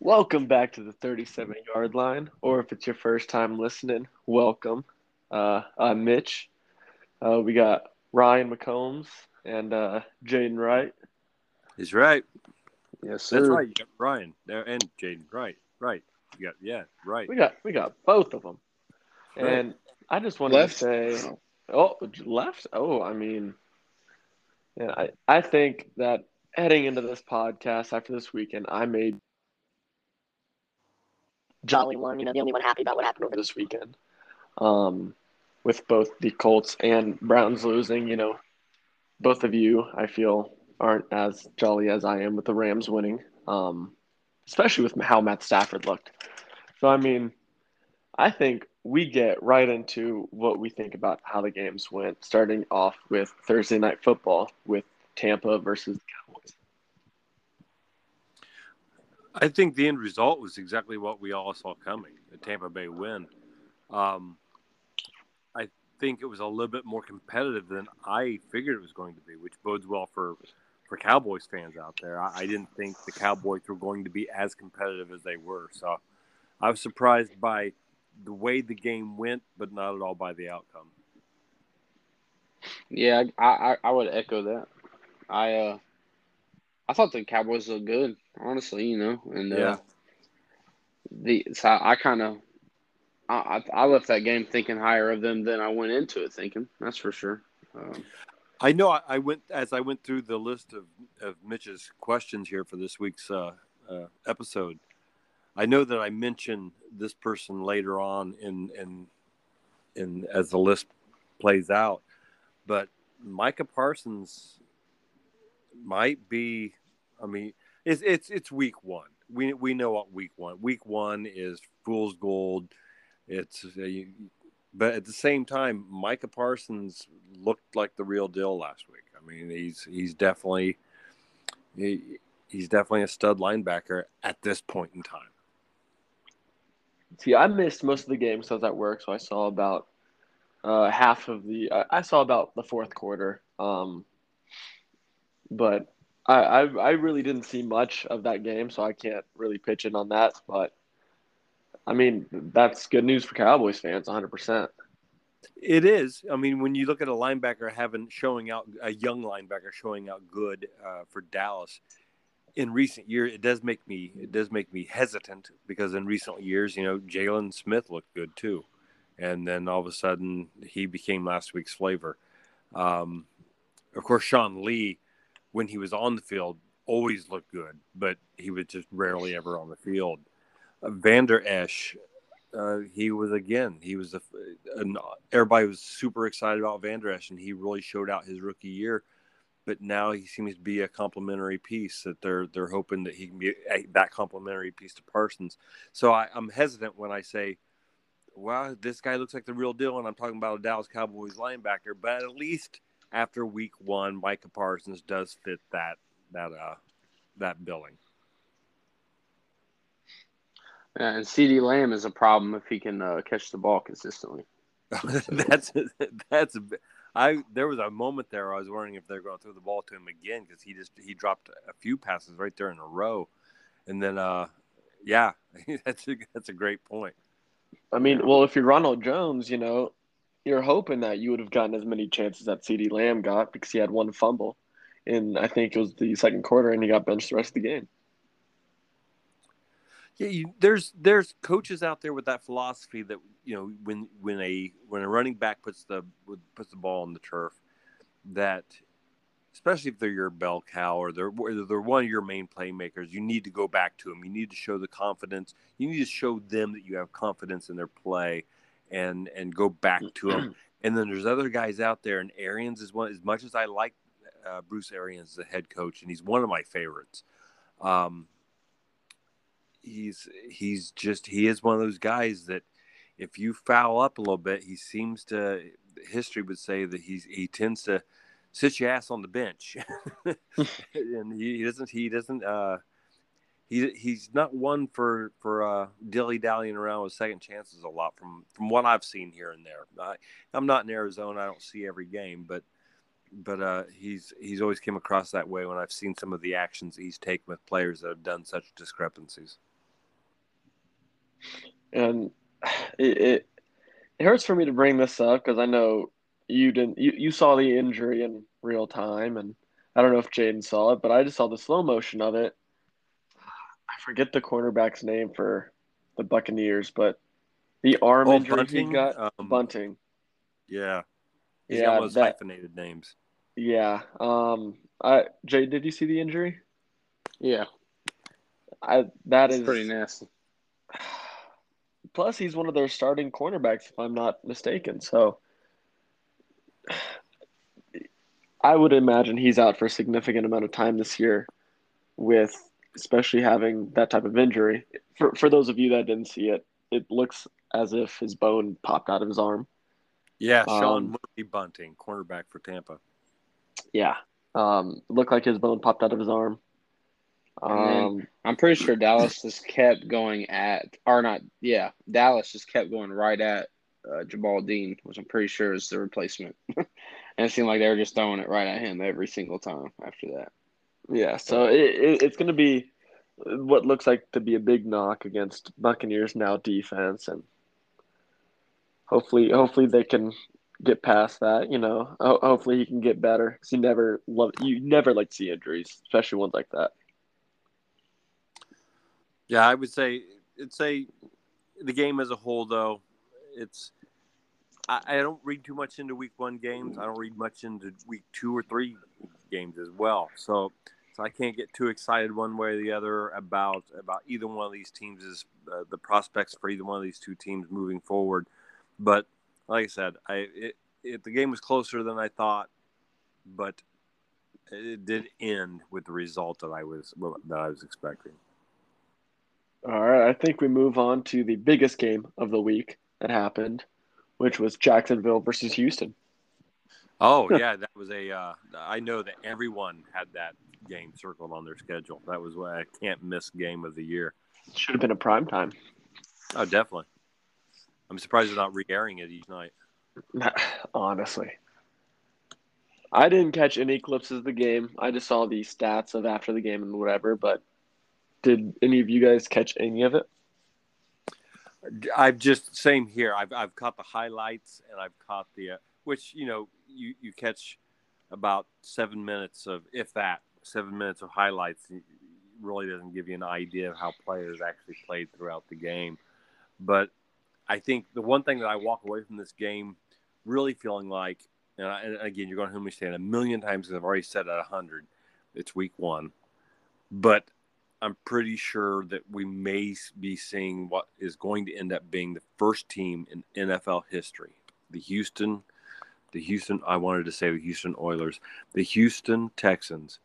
Welcome back to the 37 yard line, or if it's your first time listening, welcome. Uh, I'm Mitch. Uh, we got Ryan McCombs and uh, Jaden Wright. He's right. Yes, sir. That's right. You got Ryan there and Jaden. Right, right. You got yeah, right. We got we got both of them, Right. and I just wanted Left? to say, oh, left. Oh, I mean, yeah, I I think that heading into this podcast after this weekend, I made jolly one, you know, the only one happy about what happened over this weekend. Um, with both the Colts and Browns losing, you know, both of you, I feel, aren't as jolly as I am with the Rams winning. Um, especially with how Matt Stafford looked. So I mean, I think we get right into what we think about how the games went, starting off with Thursday night football with Tampa versus the Cowboys. I think the end result was exactly what we all saw coming: the Tampa Bay win. Um, I think it was a little bit more competitive than I figured it was going to be, which bodes well for for Cowboys fans out there. I, I didn't think the Cowboys were going to be as competitive as they were, so I was surprised by the way the game went, but not at all by the outcome. Yeah, I, I I would echo that. I uh I thought the Cowboys looked good, honestly, you know, and uh, Yeah. the so I kind of I, I I left that game thinking higher of them than I went into it thinking. That's for sure. Um, I know I, I went as I went through the list of, of Mitch's questions here for this week's uh, uh, episode. I know that I mentioned this person later on in in in as the list plays out, but Micah Parsons might be. I mean, it's it's it's week one. We we know what week one. Week one is fool's gold. It's uh, but at the same time, Micah Parsons looked like the real deal last week. I mean, he's he's definitely he, he's definitely a stud linebacker at this point in time. See, I missed most of the game because I was at work, so I saw about uh, half of the. I, I saw about the fourth quarter, um, but I, I I really didn't see much of that game, so I can't really pitch in on that. But I mean, that's good news for Cowboys fans, 100. percent It is. I mean, when you look at a linebacker having showing out a young linebacker showing out good uh, for Dallas in recent years, it does make me it does make me hesitant because in recent years, you know, Jaylon Smith looked good too, and then all of a sudden he became last week's flavor. Um, of course, Sean Lee, when he was on the field, always looked good, but he was just rarely ever on the field. Uh, Vander Esch, uh, he was again. He was a, an, everybody was super excited about Vander Esch, and he really showed out his rookie year. But now he seems to be a complementary piece that they're they're hoping that he can be a, that complementary piece to Parsons. So I, I'm hesitant when I say, "Wow, this guy looks like the real deal," and I'm talking about a Dallas Cowboys linebacker. But at least after Week One, Micah Parsons does fit that that uh that billing. yeah, and CeeDee Lamb is a problem if he can uh, catch the ball consistently. that's that's a I there was a moment there I was wondering if they're going to throw the ball to him again because he just he dropped a few passes right there in a row, and then uh yeah that's a that's a great point. I mean, well, if you're Ronald Jones, you know, you're hoping that you would have gotten as many chances that CeeDee Lamb got because he had one fumble, and I think it was the second quarter, and he got benched the rest of the game. Yeah, you, there's there's coaches out there with that philosophy that you know when when a when a running back puts the puts the ball on the turf, that especially if they're your bell cow or they're they're one of your main playmakers, you need to go back to them. You need to show the confidence. You need to show them that you have confidence in their play, and and go back to him. and then there's other guys out there, and Arians is one. As much as I like uh, Bruce Arians, the head coach, and he's one of my favorites. Um, he's he's just he is one of those guys that if you foul up a little bit, he seems to history would say that he's he tends to sit your ass on the bench, and he, he doesn't he doesn't uh he he's not one for for uh dilly dallying around with second chances a lot from from what I've seen here and there. I, I'm not in Arizona, I don't see every game, but but uh, he's he's always came across that way when I've seen some of the actions he's taken with players that have done such discrepancies. and it, it, it hurts for me to bring this up because I know you didn't you, you saw the injury in real time and I don't know if Jaden saw it, but I just saw the slow motion of it. I forget the cornerback's name for the Buccaneers, but the arm Oh, injury Bunting? he got Um, bunting. Yeah. He's Yeah, got one of those that- hyphenated names. Yeah. Um I Jay, did you see the injury? Yeah, I that it's is pretty nasty. Plus, he's one of their starting cornerbacks, if I'm not mistaken. So, I would imagine he's out for a significant amount of time this year, with especially having that type of injury. For for those of you that didn't see it, it looks as if his bone popped out of his arm. Yeah, Um, Sean Murphy Bunting, cornerback for Tampa. Yeah, um, it looked like his bone popped out of his arm. Um, I'm pretty sure Dallas just kept going at, or not, yeah, Dallas just kept going right at uh, Jamel Dean, which I'm pretty sure is the replacement. and it seemed like they were just throwing it right at him every single time after that. Yeah, so it, it, it's going to be what looks like to be a big knock against Buccaneers now defense, and hopefully, hopefully they can get past that. You know, Ho- hopefully he can get better. 'cause you never love you never like to see injuries, especially ones like that. Yeah, I would say it's a the game as a whole though. It's I, I don't read too much into week one games. I don't read much into week two or three games as well. So so I can't get too excited one way or the other about about either one of these teams is uh, the prospects for either one of these two teams moving forward. But like I said, I it, it the game was closer than I thought, but it did end with the result that I was that I was expecting. All right, I think we move on to the biggest game of the week that happened, which was Jacksonville versus Houston. Oh yeah, that was a. Uh, I know that everyone had that game circled on their schedule. That was a can't miss game of the year. Should have been a prime time. Oh, definitely. I'm surprised they're not re-airing it each night. Honestly. I didn't catch any clips of the game. I just saw the stats of after the game and whatever, but did any of you guys catch any of it? I've just same here. I've I've caught the highlights and I've caught the uh, which you know you you catch about seven minutes of if that seven minutes of highlights really doesn't give you an idea of how players actually played throughout the game. But I think the one thing that I walk away from this game really feeling like, and, I, and again, you're going to hear me say it a million times because I've already said it a hundred. It's week one, but I'm pretty sure that we may be seeing what is going to end up being the first team in NFL history. The Houston, the Houston, I wanted to say the Houston Oilers, the Houston Texans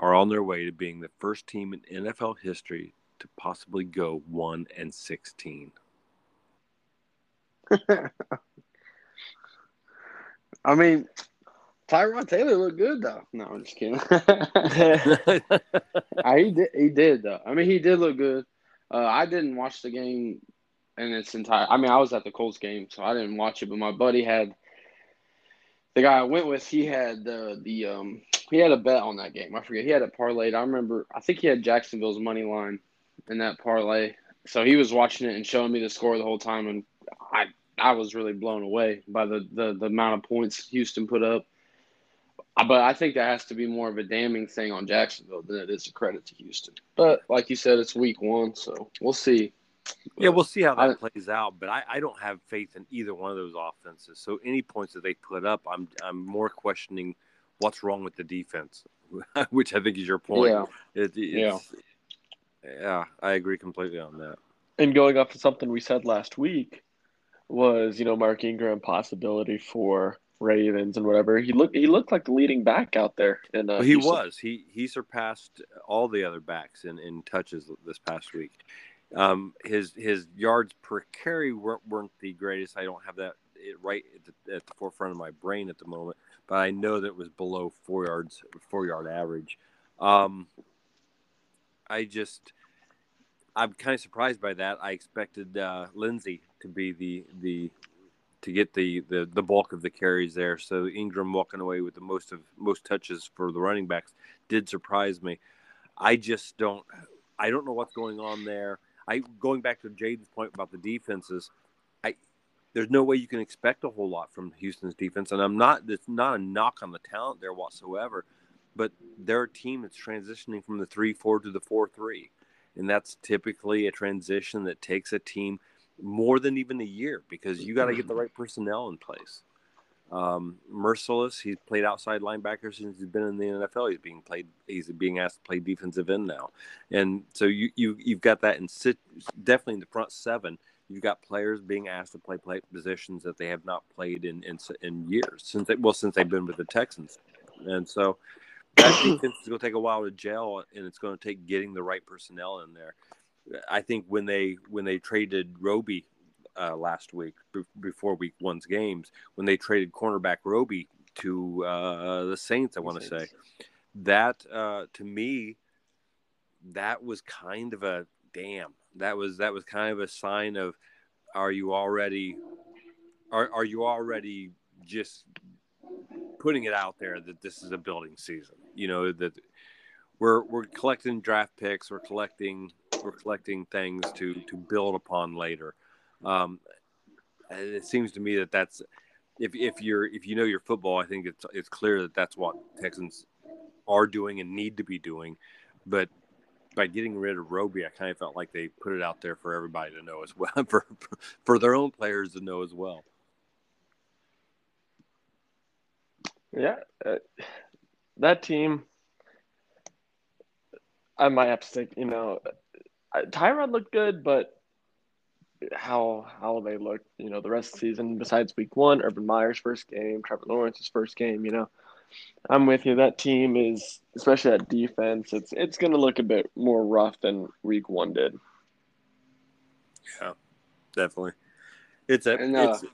are on their way to being the first team in NFL history to possibly go 1 and 16. I mean, Tyrod Taylor looked good though. No, I'm just kidding. Uh, he did. He did though. I mean, he did look good. Uh, I didn't watch the game in its entire. I mean, I was at the Colts game, so I didn't watch it. But my buddy had the guy I went with. He had the the um he had a bet on that game. I forget. He had it parlayed. I remember. I think he had Jacksonville's money line in that parlay. So he was watching it and showing me the score the whole time, and I I was really blown away by the the, the amount of points Houston put up. Uh, But I think that has to be more of a damning thing on Jacksonville than it is a credit to Houston. But like you said, it's week one, so we'll see. Yeah, we'll see how that I- plays out, but I, I don't have faith in either one of those offenses. So any points that they put up, I'm I'm more questioning what's wrong with the defense, which I think is your point. Yeah. It, it's, yeah, I agree completely on that. and going off of something we said last week was, you know, Mark Ingram possibility for Ravens and whatever. He looked he looked like the leading back out there. In, uh, Well, he Houston. was. He he surpassed all the other backs in, in touches this past week. Um, his his yards per carry weren't, weren't the greatest. I don't have that right at the, at the forefront of my brain at the moment, but I know that it was below four yards four yard average. Um, I just I'm kind of surprised by that. I expected uh, Lindsay to be the the to get the, the the bulk of the carries there. So Ingram walking away with the most of most touches for the running backs did surprise me. I just don't I don't know what's going on there. I going back to Jaden's point about the defenses. I there's no way you can expect a whole lot from Houston's defense, and I'm not. It's not a knock on the talent there whatsoever, but they're a team that's transitioning from the three four to the four three, and that's typically a transition that takes a team more than even a year because you got to get the mm-hmm. right personnel in place. Um, Mercilus, he's played outside linebacker since he's been in the NFL. He's being played. He's being asked to play defensive end now, and so you you you've got that in sit definitely in the front seven. You've got players being asked to play play positions that they have not played in in, in years since they, well since they've been with the Texans, and so that defense is going to take a while to gel, and it's going to take getting the right personnel in there. I think when they when they traded Roby uh, last week b- before week one's games when they traded cornerback Roby to uh, the Saints. I want to say that uh, to me, that was kind of a damn. That was that was kind of a sign of are you already are are you already just putting it out there that this is a building season? You know that we're we're collecting draft picks, we're collecting we're collecting things to to build upon later. Um, it seems to me that that's if if you're if you know your football, I think it's it's clear that that's what Texans are doing and need to be doing. But by getting rid of Roby, I kind of felt like they put it out there for everybody to know as well, for for their own players to know as well. Yeah, uh, that team. I might have to think. You know, Tyrod looked good, but how how they look, you know, the rest of the season. Besides week one, Urban Meyer's first game, Trevor Lawrence's first game. You know, I'm with you. That team is, especially that defense. It's it's going to look a bit more rough than week one did. Yeah, definitely. It's a. And, uh, it's,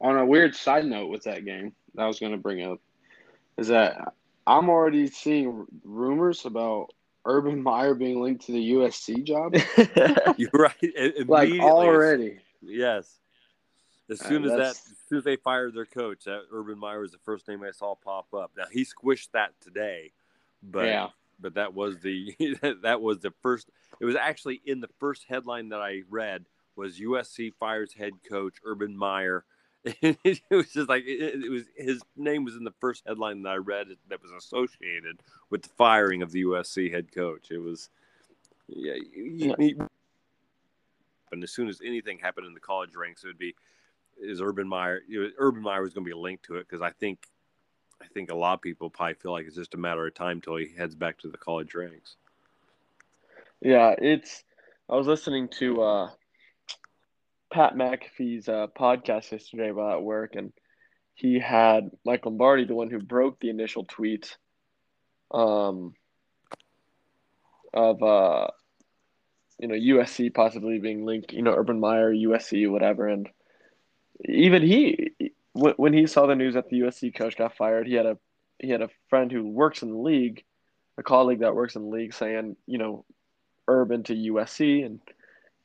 on a weird side note with that game that I was going to bring up is that I'm already seeing rumors about Urban Meyer being linked to the USC job? You're right. like already. Yes. As uh, soon as that, as soon as they fired their coach, that Urban Meyer was the first name I saw pop up. Now he squished that today, but yeah. but that was the that was the first. It was actually in the first headline that I read was USC fires head coach Urban Meyer it was just like it, it, was his name was in the first headline that I read that was associated with the firing of the USC head coach. It was yeah, and as soon as anything happened in the college ranks, it would be is Urban Meyer. You know, Urban Meyer was going to be linked to it because I think I think a lot of people probably feel like it's just a matter of time till he heads back to the college ranks. Yeah, it's. I was listening to uh, Pat McAfee's uh, podcast yesterday about at work, and he had Mike Lombardi, the one who broke the initial tweet, um, of uh, you know USC possibly being linked, you know Urban Meyer, USC, whatever, and even he, when he saw the news that the USC coach got fired, he had a he had a friend who works in the league, a colleague that works in the league, saying you know Urban to USC and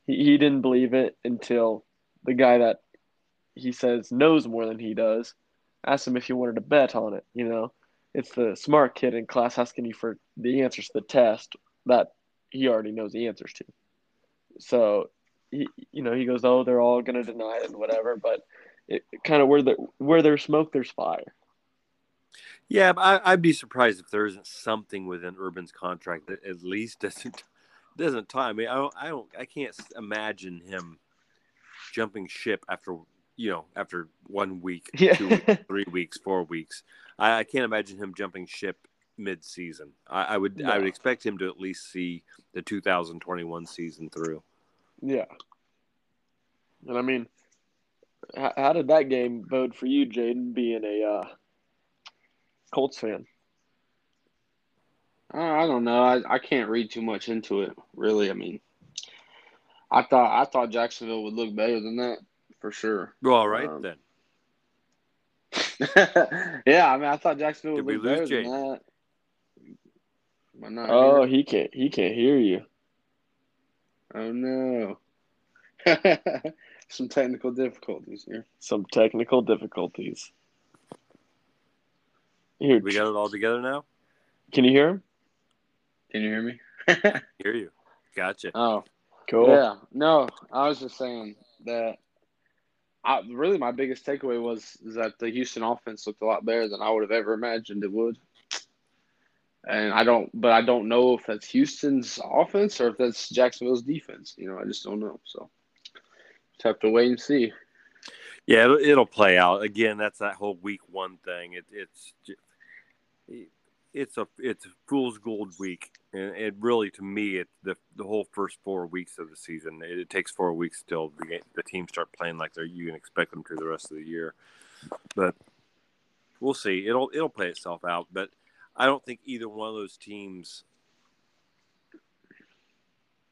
he, he didn't believe it until the guy that he says knows more than he does asked him if he wanted to bet on it. You know, it's the smart kid in class asking you for the answers to the test that he already knows the answers to. So, he, you know, he goes, "Oh, they're all gonna deny it and whatever," but it, it kind of where the where there's smoke, there's fire. Yeah, I, would be surprised if there isn't something within Urban's contract that at least doesn't doesn't tie. I mean, I don't, I don't, I can't imagine him jumping ship after you know after one week, yeah. two weeks, three weeks, four weeks. I, I, can't imagine him jumping ship mid-season. I, I would no. I would expect him to at least see the 2021 season through. Yeah, and I mean, how, how did that game bode for you, Jaden, being a uh, Colts fan? I don't know. I, I can't read too much into it, really. I mean, I thought I thought Jacksonville would look better than that for sure. Well, all right um, then. yeah, I mean, I thought Jacksonville would Did look better Jake? than that. oh, here? he can't. He can't hear you. Oh no. Some technical difficulties here. Some technical difficulties. Here, we got it all together now. Can you hear him? Can you hear me? hear you. Gotcha. Oh, Cool. yeah. No, I was just saying that. I, really, my biggest takeaway was is that the Houston offense looked a lot better than I would have ever imagined it would. And I don't, but I don't know if that's Houston's offense or if that's Jacksonville's defense. You know, I just don't know. So, just have to wait and see. Yeah, it'll, it'll play out. Again, that's that whole week one thing. It, it's ju- it's a it's a fool's gold week, and it really to me it the the whole first four weeks of the season. It, it takes four weeks till the game, the teams start playing like they're you can expect them to the rest of the year. But we'll see. It'll it'll play itself out. But I don't think either one of those teams.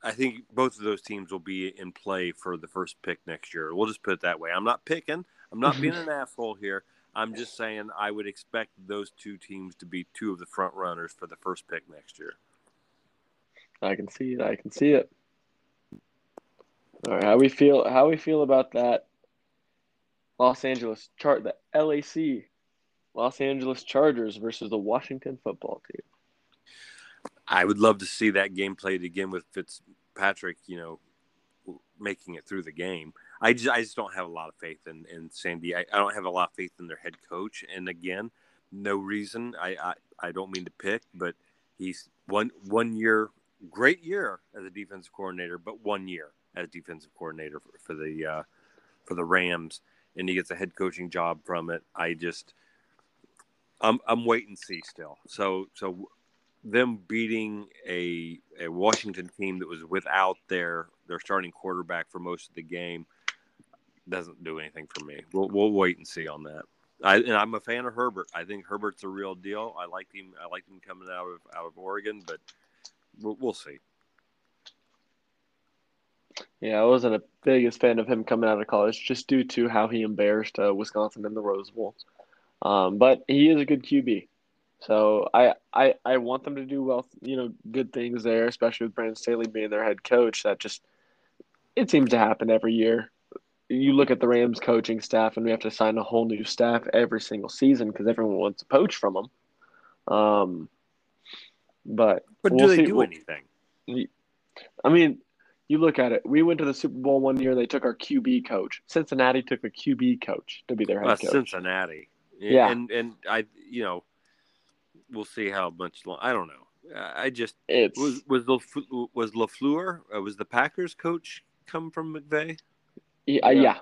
I think both of those teams will be in play for the first pick next year. We'll just put it that way. I'm not picking. I'm not mm-hmm. being an asshole here. I'm just saying I would expect those two teams to be two of the front runners for the first pick next year. I can see it. I can see it. All right, how we feel? How we feel about that? Los Angeles chart the LAC, Los Angeles Chargers versus the Washington Football Team. I would love to see that game played again with Fitzpatrick. You know, making it through the game. I just, I just don't have a lot of faith in, in Sandy. I, I don't have a lot of faith in their head coach. And again, no reason. I, I, I don't mean to pick, but he's one one year, great year as a defensive coordinator, but one year as defensive coordinator for, for the uh, for the Rams, and he gets a head coaching job from it. I just, I'm I'm wait and see still. So so them beating a a Washington team that was without their their starting quarterback for most of the game doesn't do anything for me. We'll we'll wait and see on that. I and I'm a fan of Herbert. I think Herbert's a real deal. I like him. I like him coming out of out of Oregon, but we'll, we'll see. Yeah, I wasn't a biggest fan of him coming out of college just due to how he embarrassed uh, Wisconsin in the Rose Bowl. Um, but he is a good QB. So I, I I want them to do well, you know, good things there, especially with Brandon Staley being their head coach. That just it seems to happen every year. You look at the Rams coaching staff, and we have to sign a whole new staff every single season because everyone wants to poach from them. Um, but But we'll do they see. do We'll- anything? I mean, you look at it. We went to the Super Bowl one year. They took our QB coach. Cincinnati took a QB coach to be their head Uh, coach. Cincinnati. Yeah. and and I, you know, we'll see how much. Long, I don't know. I just It's was was LaFleur, was LaFleur uh, was the Packers coach come from McVay? Yeah, yeah.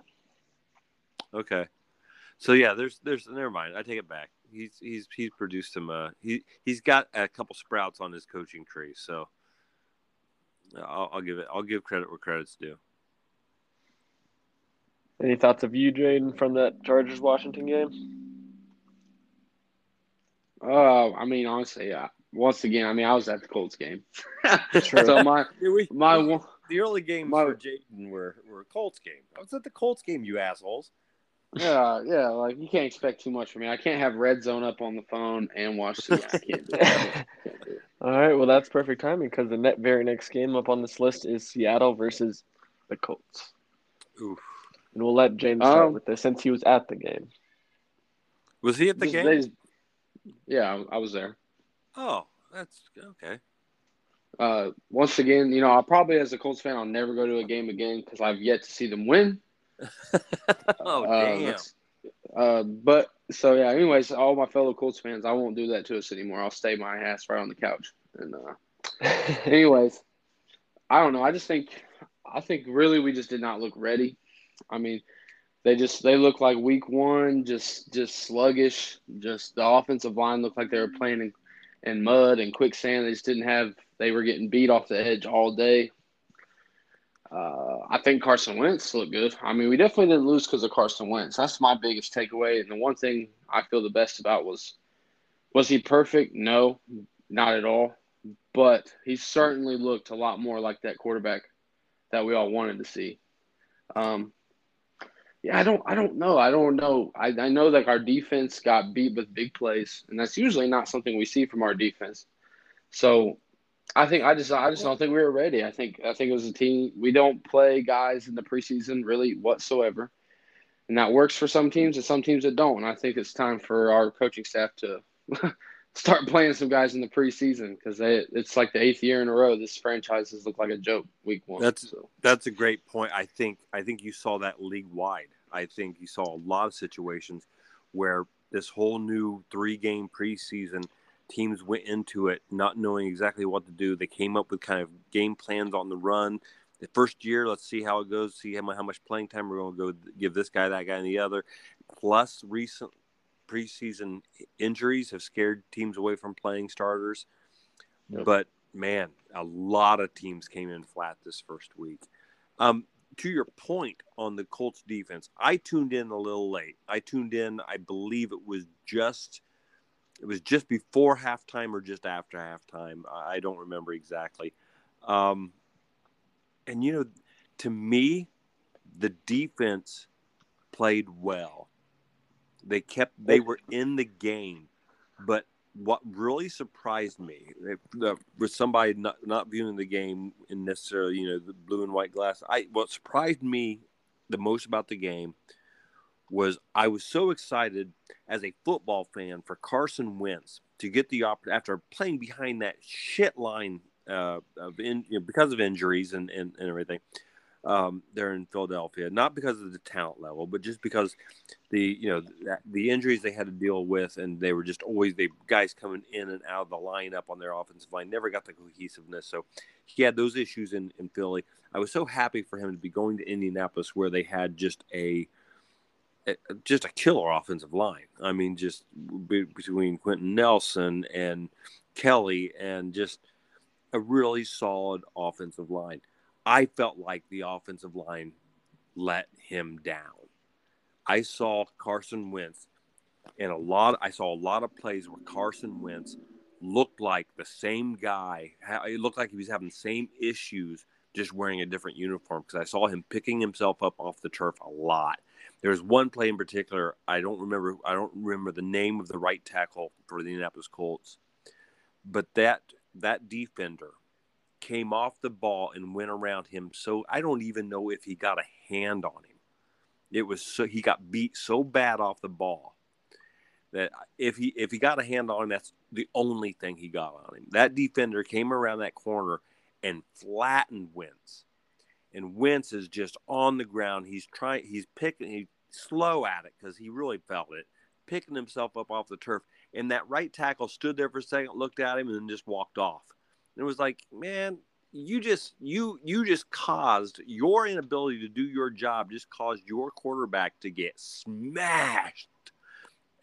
Okay, so yeah, there's there's never mind. I take it back. He's he's he's produced some. Uh, he he's got a couple sprouts on his coaching tree. So I'll, I'll give it. I'll give credit where credit's due. Any thoughts of you, Jaden, from that Chargers Washington game? Uh, I mean, honestly, yeah. Once again, I mean, I was at the Colts game, so my my one- the early games my- for Jaden were were a Colts game. I was at the Colts game, you assholes. yeah yeah like you can't expect too much from me. I can't have red zone up on the phone and watch the game. I can't do it. Can't do. All right, well that's perfect timing because the net very next game up on this list is Seattle versus the Colts, Oof. and we'll let James start Um, with this since he was at the game. Was he at the Just- game? just- yeah, I was there. Oh, that's okay. Uh, once again, you know, I probably as a Colts fan, I'll never go to a game again because I've yet to see them win. oh Uh, damn. Uh, but so yeah. Anyways, all my fellow Colts fans, I won't do that to us anymore. I'll stay my ass right on the couch. And uh, anyways, I don't know. I just think, I think really we just did not look ready. I mean, they just they look like week one, just just sluggish. Just the offensive line looked like they were playing in, in mud and quicksand. They just didn't have. They were getting beat off the edge all day. Uh, I think Carson Wentz looked good. I mean, we definitely didn't lose because of Carson Wentz. That's my biggest takeaway. And the one thing I feel the best about was, was he perfect? No, not at all. But he certainly looked a lot more like that quarterback that we all wanted to see. Um, yeah, I don't, I don't know. I don't know. I, I know that our defense got beat with big plays, and that's usually not something we see from our defense. So I think I just I just don't think we were ready. I think I think it was a team we don't play guys in the preseason really whatsoever. And that works for some teams and some teams that don't. And I think it's time for our coaching staff to start playing some guys in the preseason because it's like the eighth year in a row this franchise has looked like a joke week one. That's so. that's a great point. I think I think you saw that league wide. I think you saw a lot of situations where this whole new three game preseason teams went into it not knowing exactly what to do. They came up with kind of game plans on the run. The first year, let's see how it goes, see how, how much playing time we're going to go give this guy, that guy, and the other. Plus, recent preseason injuries have scared teams away from playing starters. Yep. But man, a lot of teams came in flat this first week. Um, to your point on the Colts defense, I tuned in a little late. I tuned in, I believe it was just it was just before halftime or just after halftime. I don't remember exactly. Um, and you know, to me, the defense played well. They kept they were in the game, but what really surprised me with somebody not, not viewing the game in necessarily you know the blue and white glass i what surprised me the most about the game was i was so excited as a football fan for carson wentz to get the opportunity after playing behind that shit line uh, of in, you know, because of injuries and, and, and everything um, there in Philadelphia, not because of the talent level, but just because the you know the, the injuries they had to deal with, and they were just always the guys coming in and out of the lineup on their offensive line never got the cohesiveness. So he had those issues in in Philly. I was so happy for him to be going to Indianapolis, where they had just a just a killer offensive line. I mean, just between Quenton Nelson and Kelly, and just a really solid offensive line. I felt like the offensive line let him down. I saw Carson Wentz and a lot I saw a lot of plays where Carson Wentz looked like the same guy. It looked like he was having the same issues just wearing a different uniform because I saw him picking himself up off the turf a lot. There was one play in particular I don't remember I don't remember the name of the right tackle for the Indianapolis Colts. But that that defender came off the ball and went around him. So I don't even know if he got a hand on him. It was so he got beat so bad off the ball that if he if he got a hand on him, that's the only thing he got on him. That defender came around that corner and flattened Wentz. And Wentz is just on the ground. He's trying. He's picking. He's slow at it because he really felt it, picking himself up off the turf. And that right tackle stood there for a second, looked at him, and then just walked off. And it was like, man, you just you you just caused your inability to do your job just caused your quarterback to get smashed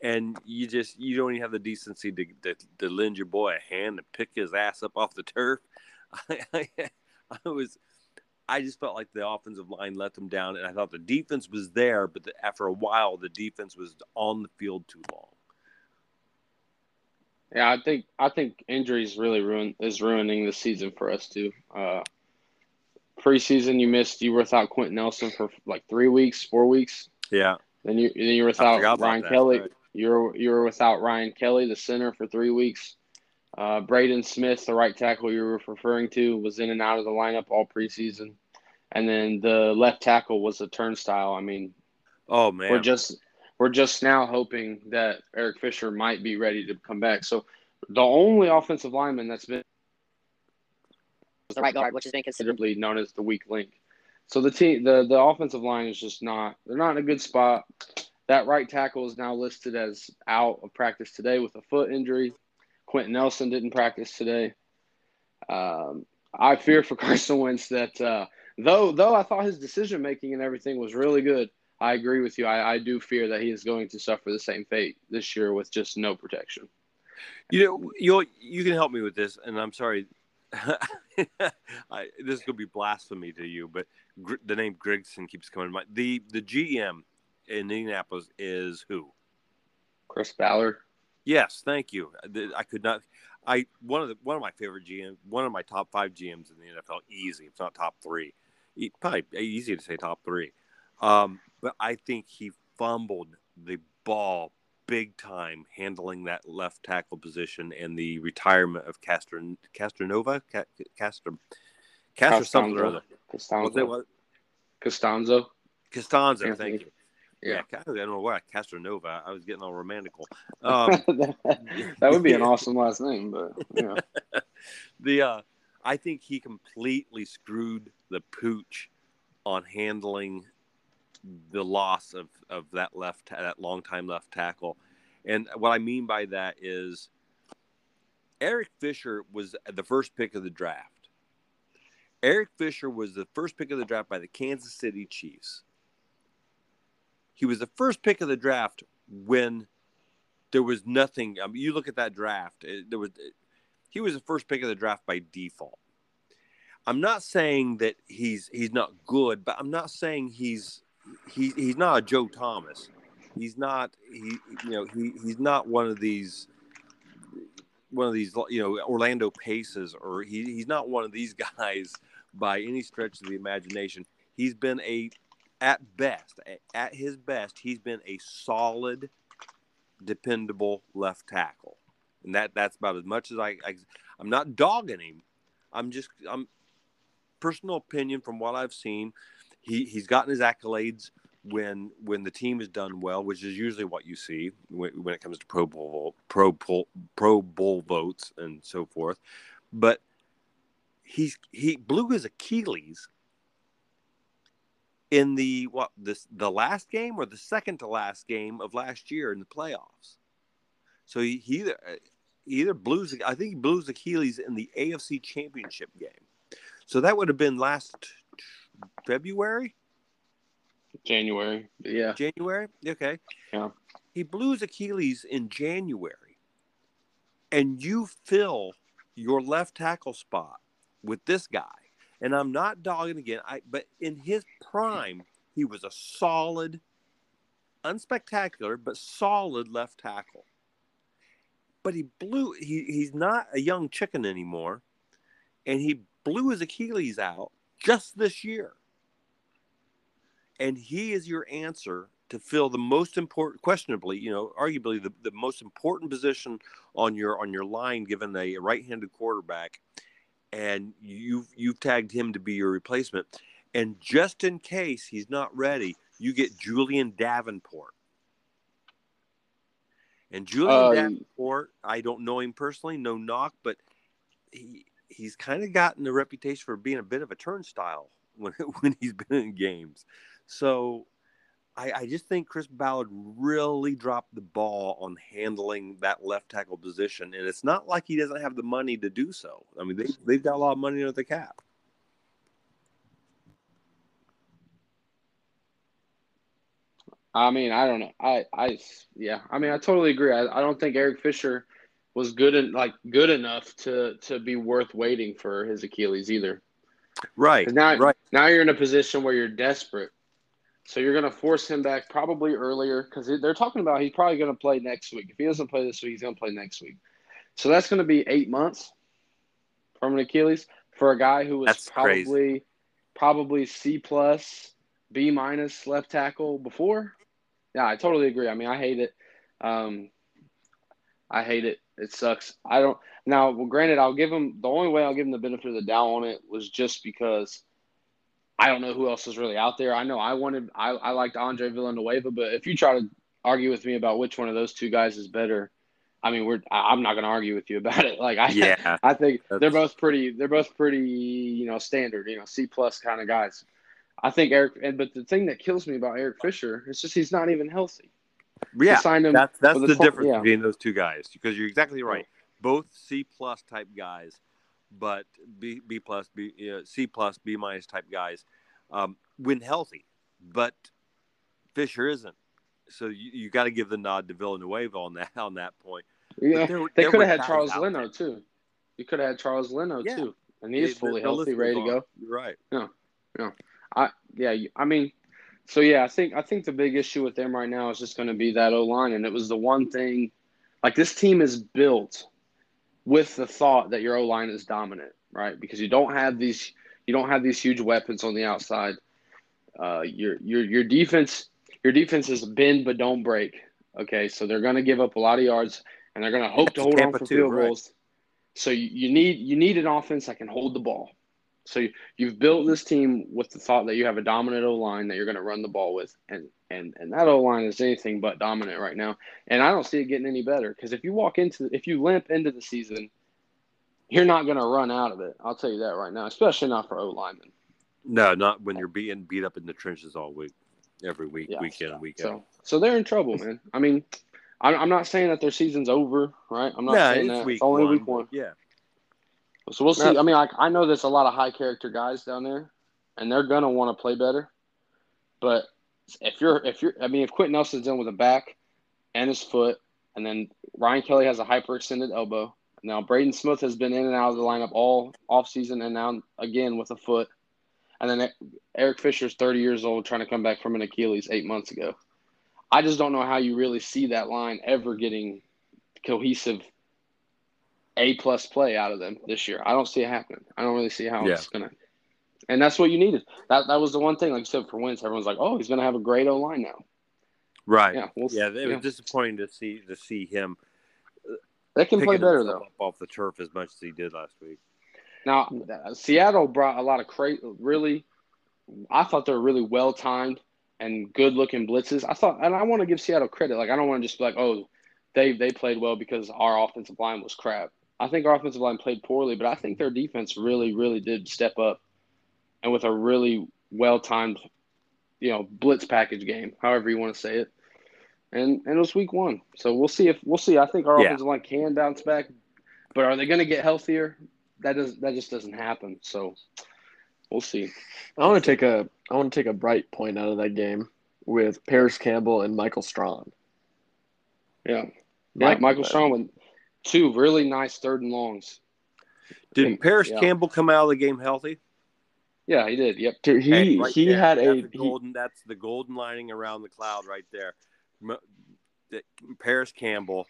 and you just you don't even have the decency to, to, to lend your boy a hand to pick his ass up off the turf I, I, I, was i just felt like the offensive line let them down and i thought the defense was there but the, after a while the defense was on the field too long yeah, I think I think injuries really ruin is ruining the season for us too. Uh, preseason, you missed. You were without Quenton Nelson for like three weeks, four weeks. Yeah. Then you then you were without Ryan that, Kelly. Right. You were you were without Ryan Kelly, the center, for three weeks. Uh, Braden Smith, the right tackle you were referring to, was in and out of the lineup all preseason, and then the left tackle was a turnstile. I mean, oh man, we're just we're just now hoping that Eric Fisher might be ready to come back. So the only offensive lineman that's been the right guard, which has been considerably known as the weak link. So the team, the the offensive line is just not they're not in a good spot. That right tackle is now listed as out of practice today with a foot injury. Quenton Nelson didn't practice today. Um, I fear for Carson Wentz that uh, though though I thought his decision making and everything was really good, I agree with you. I, I do fear that he is going to suffer the same fate this year with just no protection. You know, you you can help me with this, and I'm sorry. I, this is gonna be blasphemy to you, but gr- the name Grigson keeps coming to mind. The the GM in Indianapolis is who? Chris Ballard. Yes, thank you. I could not. I one of the one of my favorite GMs, one of my top five GMs in the NFL, easy. It's not top three. Probably easy to say top three. Um, but I think he fumbled the ball big time handling that left tackle position and the retirement of Castro Castronova Castro Castro something or other. Castonzo. Castonzo. Castonzo, thank you. Yeah, I don't know why Castronova. I was getting all romantical. Um, that would be an awesome last name, but yeah. the uh, I think he completely screwed the pooch on handling the loss of, of that left that long time left tackle. And what I mean by that is Eric Fisher was the first pick of the draft. Eric Fisher was the first pick of the draft by the Kansas City Chiefs. He was the first pick of the draft when there was nothing. I mean, you look at that draft. It, there was it, he was the first pick of the draft by default. I'm not saying that he's he's not good, but I'm not saying he's he, he's not a Joe Thomas. He's not he you know he he's not one of these one of these you know Orlando Paces or he, he's not one of these guys by any stretch of the imagination. He's been a at best at his best he's been a solid dependable left tackle. And that that's about as much as I, I I'm not dogging him. I'm just I'm personal opinion from what I've seen he he's gotten his accolades when when the team has done well, which is usually what you see when, when it comes to Pro Bowl Pro Bowl Pro Bowl votes and so forth. But he's he blew his Achilles in the what this the last game or the second to last game of last year in the playoffs. So he, he either he either blew I think he his Achilles in the AFC Championship game. So that would have been last February. January. Yeah. January. Okay. Yeah. He blew his Achilles in January, and you fill your left tackle spot with this guy. And I'm not dogging again. I but in his prime, he was a solid, unspectacular but solid left tackle. But he blew. He he's not a young chicken anymore, and he blew his Achilles out just this year and he is your answer to fill the most important questionably you know arguably the, the most important position on your on your line given a right-handed quarterback and you've you've tagged him to be your replacement. And just in case he's not ready you get julian davenport. And julian um, davenport i don't know him personally no knock but he he's kind of gotten a reputation for being a bit of a turnstile when when he's been in games. So I, I, just think Chris Ballard really dropped the ball on handling that left tackle position. And it's not like he doesn't have the money to do so. I mean, they, they've got a lot of money under the cap. I mean, I don't know. I, I, yeah. I mean, I totally agree. I, I don't think Eric Fisher was good and like good enough to to be worth waiting for his Achilles either. Right. Now, right. Now you're in a position where you're desperate so you're going to force him back probably earlier because they're talking about he's probably going to play next week. If he doesn't play this week, he's going to play next week. So that's going to be eight months from an Achilles for a guy who was that's probably crazy. probably C plus, B minus left tackle before. Yeah, I totally agree. I mean, I hate it. Um, I hate it. It sucks. I don't now. Well, granted, I'll give him the only way I'll give him the benefit of the doubt on it was just because I don't know who else is really out there. I know I wanted I, I liked Andre Villanueva, but if you try to argue with me about which one of those two guys is better, I mean we're I, am not going to argue with you about it. Like I yeah, I think that's... they're both pretty they're both pretty you know standard you know C plus kind of guys. I think Eric and but the thing that kills me about Eric Fisher is just he's not even healthy. Yeah, signed him that's that's the difference yeah. between those two guys because you're exactly right. Both C plus type guys but B B plus B uh, C plus B minus type guys um, when healthy, but Fisher isn't. So you, you got to give the nod to Villanueva on that on that point. Yeah, there, they could have had Charles Leno there. too. You could have had Charles Leno yeah. too, and he's fully healthy, ready to go. You're right. Yeah, yeah. I yeah. I mean, so yeah, I think I think the big issue with them right now is just going to be that O line, and it was the one thing. Like this team is built with the thought that your O line is dominant, right? Because you don't have these you don't have these huge weapons on the outside. Uh, your your your defense your defense is bend but don't break. Okay, so they're going to give up a lot of yards and they're going to hope to hold on for field goals. So you, you need you need an offense that can hold the ball. So you, you've built this team with the thought that you have a dominant O line that you're going to run the ball with, and and and that O line is anything but dominant right now. And I don't see it getting any better because if you walk into if you limp into the season, you're not going to run out of it. I'll tell you that right now, especially not for O linemen. No, not when you're being beat up in the trenches all week, every week, Yeah. weekend, in, week out. So so they're in trouble, man. I mean, I'm, I'm not saying that their season's over, right? I'm not Nah, saying it's that. week it's only one, week one. Yeah, So we'll see. I mean, like I know there's a lot of high character guys down there, and they're gonna want to play better. But if you're if you're I mean, if Quenton Nelson's in with a back and his foot, and then Ryan Kelly has a hyperextended elbow. Now Braden Smith has been in and out of the lineup all offseason and now again with a foot. And then Eric Fisher's 30 years old trying to come back from an Achilles eight months ago. I just don't know how you really see that line ever getting cohesive A plus play out of them this year. I don't see it happening. I don't really see how Yeah. it's gonna. And that's what you needed. That that was the one thing. Like you said, for Wentz, everyone's like, "Oh, he's gonna have a great O line now." right. Yeah, we'll yeah, see. it Yeah. was disappointing to see to see him They can play better himself though. up off the turf as much as he did last week. Now, Seattle brought a lot of cra- really. I thought they were really well timed and good looking blitzes. I thought, and I want to give Seattle credit. Like I don't want to just be like, oh, they they played well because our offensive line was crap. I think our offensive line played poorly, but I think their defense really, really did step up, and with a really well timed, you know, blitz package game, however you want to say it. And and it was week one, so we'll see if we'll see. I think our Yeah. offensive line can bounce back, but are they going to get healthier? That does that just doesn't happen. So we'll see. I want to take a I want to take a bright point out of that game with Parris Campbell and Michael Strachan. Yeah. Mike- Michael Strachan with two really nice third and longs. Did think- Parris yeah. Campbell come out of the game healthy? Yeah, he did. Yep. He Hey, right he there. had a that's the he, golden. that's the golden lining around the cloud right there. Parris Campbell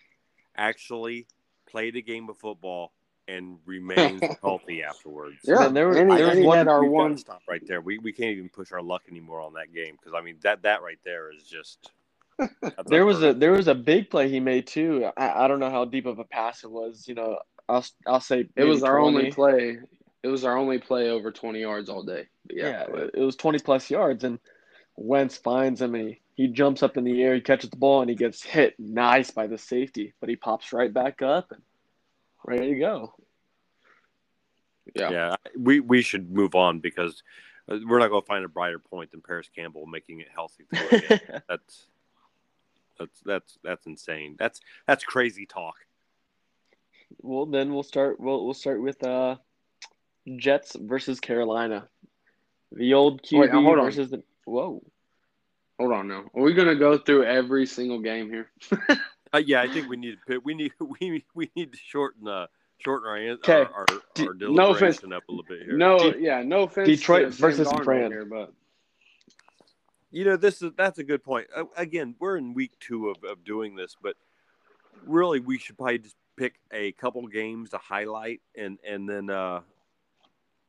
actually played a game of football and remains healthy afterwards. Yeah, Man, there was- and there was and he one- our one. stop right there. We, we can't even push our luck anymore on that game because I mean that that right there is just. That's there was a there was a big play he made too. I, I don't know how deep of a pass it was. You know, I'll I'll say It was our 20. only play. It was our only play over twenty yards all day. But Yeah, yeah, it it was twenty plus yards, and Wentz finds him and he, he jumps up in the air, he catches the ball, and he gets hit nice by the safety, but he pops right back up and ready to go. yeah. Yeah, we we should move on because uh, we're not going to find a brighter point than Parris Campbell making it healthy. Through a game. that's that's that's that's insane. That's that's crazy talk. well, then we'll start. We'll we'll start with uh, Jets versus Carolina. The old QB Wait, now, hold on. versus the whoa. Hold on now. Are we gonna go through every single game here? Uh, yeah, I think we need to pick- we need we we need to shorten uh shorten our an- Okay. our, our, D- our no offense. up a little bit here. No, De- yeah, no offense. Detroit to versus Darnold Fran. here, but You know, this is that's a good point. Again, we're in week two of, of doing this, but really, we should probably just pick a couple games to highlight, and and then uh,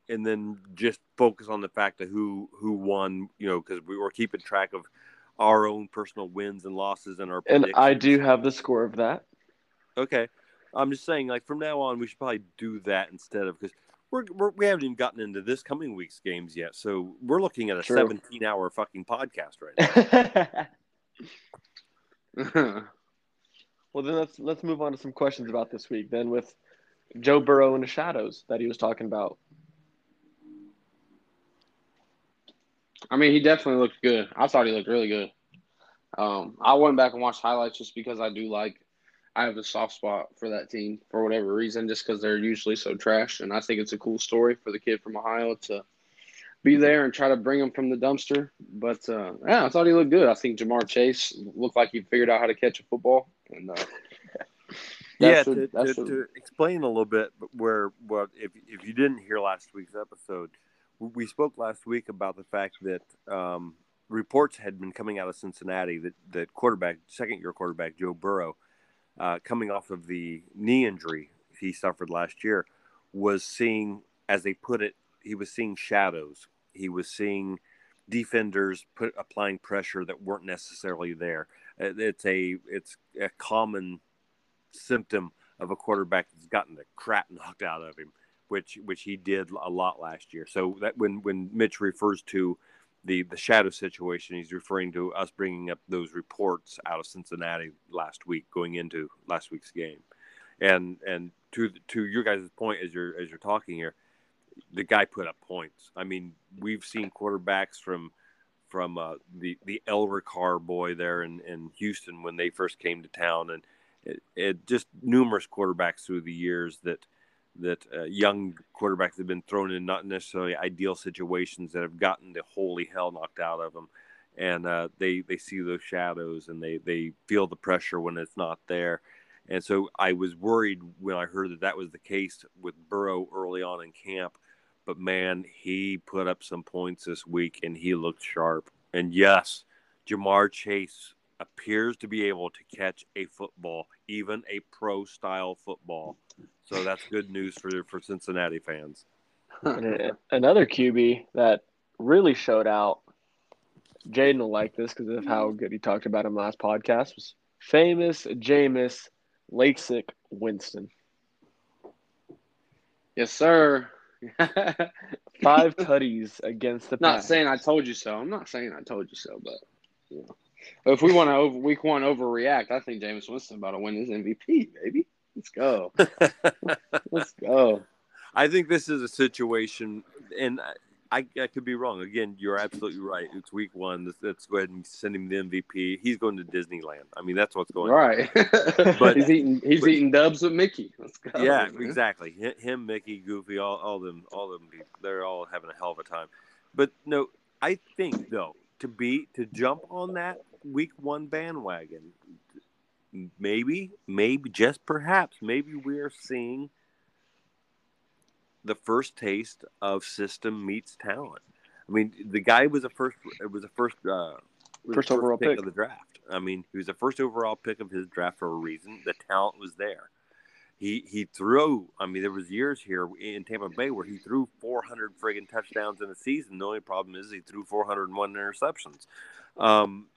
and then just focus on the fact of who who won. You know, because we were keeping track of our own personal wins and losses and our. And I do have the score of that. Okay, I'm just saying, like from now on, we should probably do that instead of because. We're, we're, we haven't even gotten into this coming week's games yet, so we're looking at a True. 17 hour fucking podcast right now. well, then let's let's move on to some questions about this week. Then with Joe Burrow in the shadows that he was talking about. I mean, he definitely looked good. I thought he looked really good. Um, I went back and watched highlights just because I do like. I have a soft spot for that team for whatever reason, just because they're usually so trash, and I think it's a cool story for the kid from Ohio to be there and try to bring him from the dumpster. But uh, yeah, I thought he looked good. I think Ja'Marr Chase looked like he figured out how to catch a football, and uh, yeah, to, that's to, what- to explain a little bit where what if if you didn't hear last week's episode, we spoke last week about the fact that um, reports had been coming out of Cincinnati that that quarterback, second year quarterback Joe Burrow, uh, coming off of the knee injury he suffered last year, was seeing, as they put it, he was seeing shadows. He was seeing defenders put applying pressure that weren't necessarily there. It's a it's a common symptom of a quarterback that's gotten the crap knocked out of him which which he did a lot last year. So that when when Mitch refers to the the shadow situation, he's referring to us bringing up those reports out of Cincinnati last week, going into last week's game, and and to to your guys' point as you're as you're talking here, the guy put up points. I mean, we've seen quarterbacks from from uh, the the El Ricard boy there in, in Houston when they first came to town, and it, it just numerous quarterbacks through the years that that uh, young quarterbacks have been thrown in not necessarily ideal situations that have gotten the holy hell knocked out of them, and uh, they they see those shadows and they they feel the pressure when it's not there. And so I was worried when I heard that that was the case with Burrow early on in camp. But man, he put up some points this week and he looked sharp. And yes, Ja'Marr Chase appears to be able to catch a football, even a pro style football. So that's good news for for Cincinnati fans. Another QB that really showed out. Jaden will like this because of how good he talked about him last podcast. Was famous Jameis Lasik Winston. Yes, sir. Five tutties against the. Not pass. saying I told you so. I'm not saying I told you so, but you know. If we want to over week one overreact, I think Jameis Winston about to win his MVP, baby. Let's go. Let's go. I think this is a situation, and I, I could be wrong. Again, you're absolutely right. It's week one. Let's, go ahead and send him the MVP. He's going to Disneyland. I mean, that's what's going Right. But- But he's eating he's but- eating dubs with Mickey. Let's go. Yeah, man. exactly. Him, Mickey, Goofy, all, all them, all them. They're all having a hell of a time. But no, I think though to be to jump on that week one bandwagon, maybe, maybe just perhaps, maybe we are seeing the first taste of system meets talent. I mean, the guy was a first. It was a first. Uh, was First the overall pick. of the draft. I mean, he was the first overall pick of his draft for a reason. The talent was there. He he threw. I mean, there was years here in Tampa Bay where he threw 400 friggin' touchdowns in a season. The only problem is he threw 401 interceptions. Um,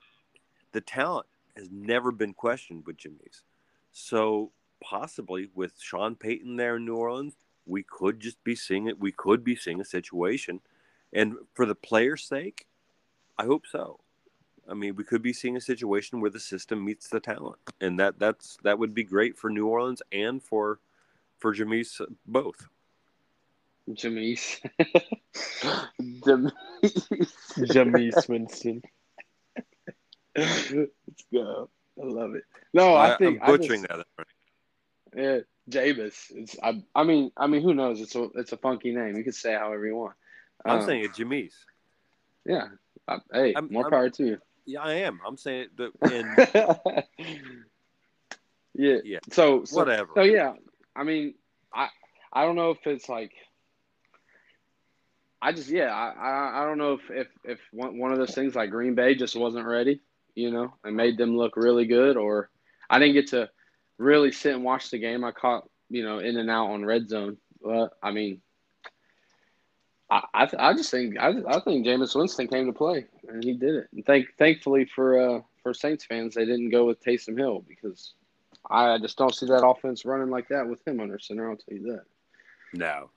the talent has never been questioned with Jimmy's. So possibly with Sean Payton there in New Orleans, we could just be seeing it. We could be seeing a situation, and for the players' sake, I hope so. I mean, we could be seeing a situation where the system meets the talent, and that that's that would be great for New Orleans and for for Jameis both. Jameis. Jameis. Jameis Winston. Let's go. I love it. No, I, think I'm butchering I just, that. Yeah, Jameis. It's I. I mean, I mean, who knows? It's a it's a funky name. You can say it however you want. I'm Um, saying it, Jameis. yeah. I, hey, I'm- more I'm- power to you. Yeah, I am. I'm saying but and yeah. Yeah. So, so whatever. So yeah, I mean, I I don't know if it's like. I just yeah I, I I don't know if if if one one of those things like Green Bay just wasn't ready, you know, and made them look really good, or I didn't get to really sit and watch the game. I caught you know in and out on red zone, but I mean, I I, I just think I I think Jameis Winston came to play and he did it. And thank thankfully for uh for Saints fans they didn't go with Taysom Hill because I just don't see that offense running like that with him under center. I'll tell you that.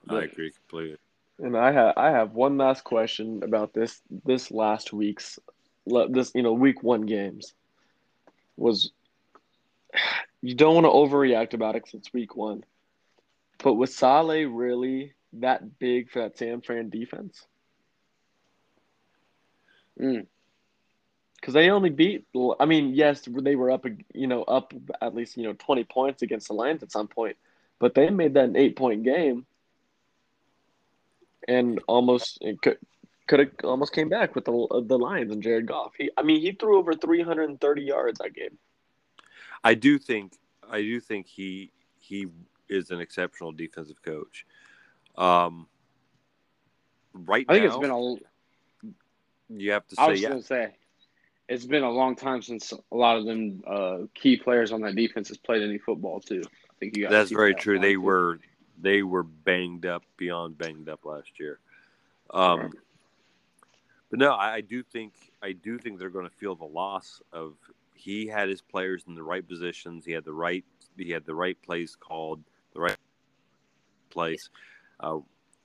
no, I agree completely. And I have I have one last question about this this last week's this you know week one games was you don't want to overreact about it because it's week one, but was Saleh really that big for that San Fran defense? Mm. Because they only beat. I mean, yes, they were up you know up at least you know twenty points against the Lions at some point, but they made that an eight point game, and almost it could could have almost came back with the the Lions and Jared Goff. He, I mean, he threw over three hundred and thirty yards that game. I do think I do think he he is an exceptional defensive coach. Um, right I think now, it's been a. you have to say. I was yeah. gonna say, it's been a long time since a lot of them uh, key players on that defense has played any football too. I think you. That's very that true. They too. were they were banged up beyond banged up last year. Um, Right. But no, I, I do think I do think they're going to feel the loss of he had his players in the right positions. He had the right he had the right plays called the right place. Uh,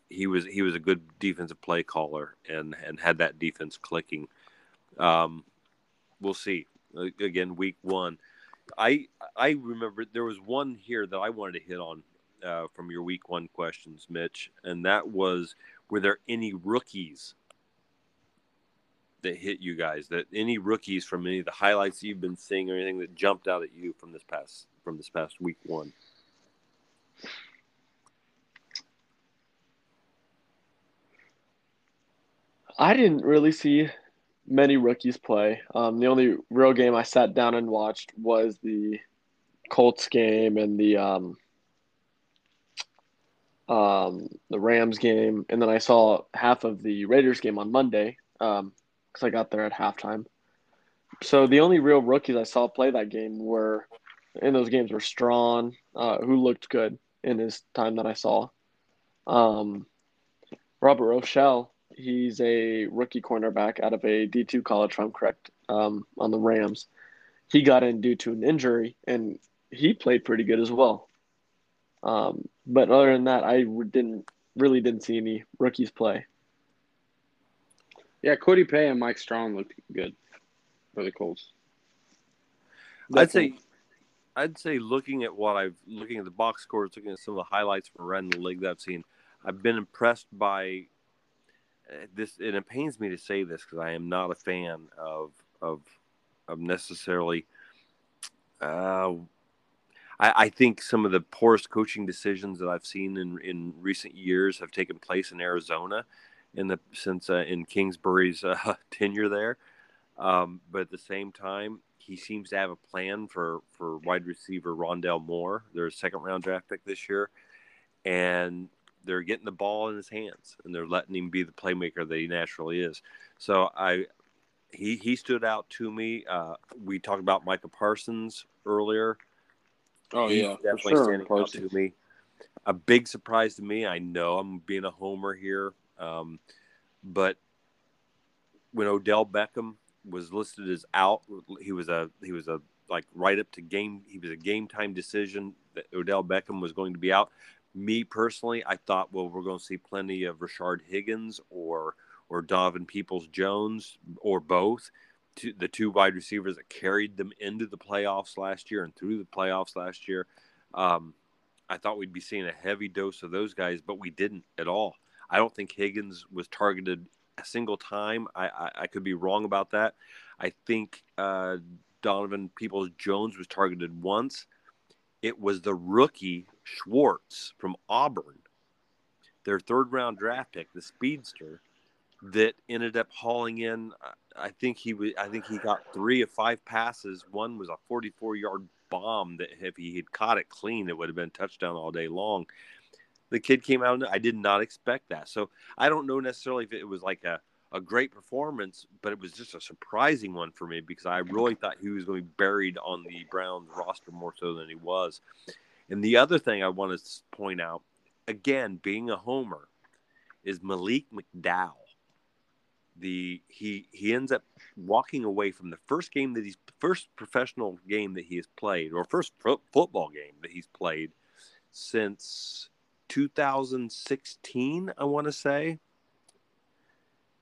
he was he was a good defensive play caller and and had that defense clicking. Um, we'll see. Again, week one, I I remember there was one here that I wanted to hit on uh, from your week one questions, Mitch, and that was were there any rookies that hit you guys? That any rookies from any of the highlights you've been seeing or anything that jumped out at you from this past from this past week one? I didn't really see many rookies play. Um, the only real game I sat down and watched was the Colts game and the um, um, the Rams game, and then I saw half of the Raiders game on Monday because um, I got there at halftime. So the only real rookies I saw play that game were in those games were Strachan, uh, who looked good in his time that I saw. Um, Robert Rochell, he's a rookie cornerback out of a D two college, if I'm correct, um, on the Rams. He got in due to an injury, and he played pretty good as well. Um, but other than that, I didn't really didn't see any rookies play. Yeah, Kwity Paye and Mike Strachan looked good for the Colts. I'd say, I'd say, looking at what I've looking at the box scores, looking at some of the highlights from around the league that I've seen, I've been impressed by this. And it pains me to say this because I am not a fan of of of necessarily uh, I, I, think some of the poorest coaching decisions that I've seen in, in recent years have taken place in Arizona, in the since uh, in Kingsbury's uh, tenure there. Um, but at the same time, he seems to have a plan for for wide receiver Rondale Moore, their second round draft pick this year, and they're getting the ball in his hands and they're letting him be the playmaker that he naturally is. So I he he stood out to me. Uh, we talked about Micah Parsons earlier. Oh He's yeah, definitely sure, standing out to me. A big surprise to me. I know I'm being a homer here, um, but when Odell Beckham was listed as out, he was a he was a like right up to game. He was a game time decision that Odell Beckham was going to be out. Me personally, I thought, well, we're going to see plenty of Rashard Higgins or or Donovan Peoples Jones or both two, the two wide receivers that carried them into the playoffs last year and through the playoffs last year. Um, I thought we'd be seeing a heavy dose of those guys, but we didn't at all. I don't think Higgins was targeted a single time. I, I, I could be wrong about that. I think uh, Donovan Peoples Jones was targeted once. It was the rookie Schwartz from Auburn, their third round draft pick, the speedster, that ended up hauling in. I think he was. I think he got three of five passes. One was a 44 yard bomb that if he had caught it clean, it would have been touchdown all day long. The kid came out. I did not expect that. So I don't know necessarily if it was like a a great performance, but it was just a surprising one for me because I really thought he was going to be buried on the Browns roster more so than he was. And the other thing I want to point out, again, being a homer, is Malik McDowell. The he he ends up walking away from the first game that he's first professional game that he has played or first fo- football game that he's played since 2016 i want to say.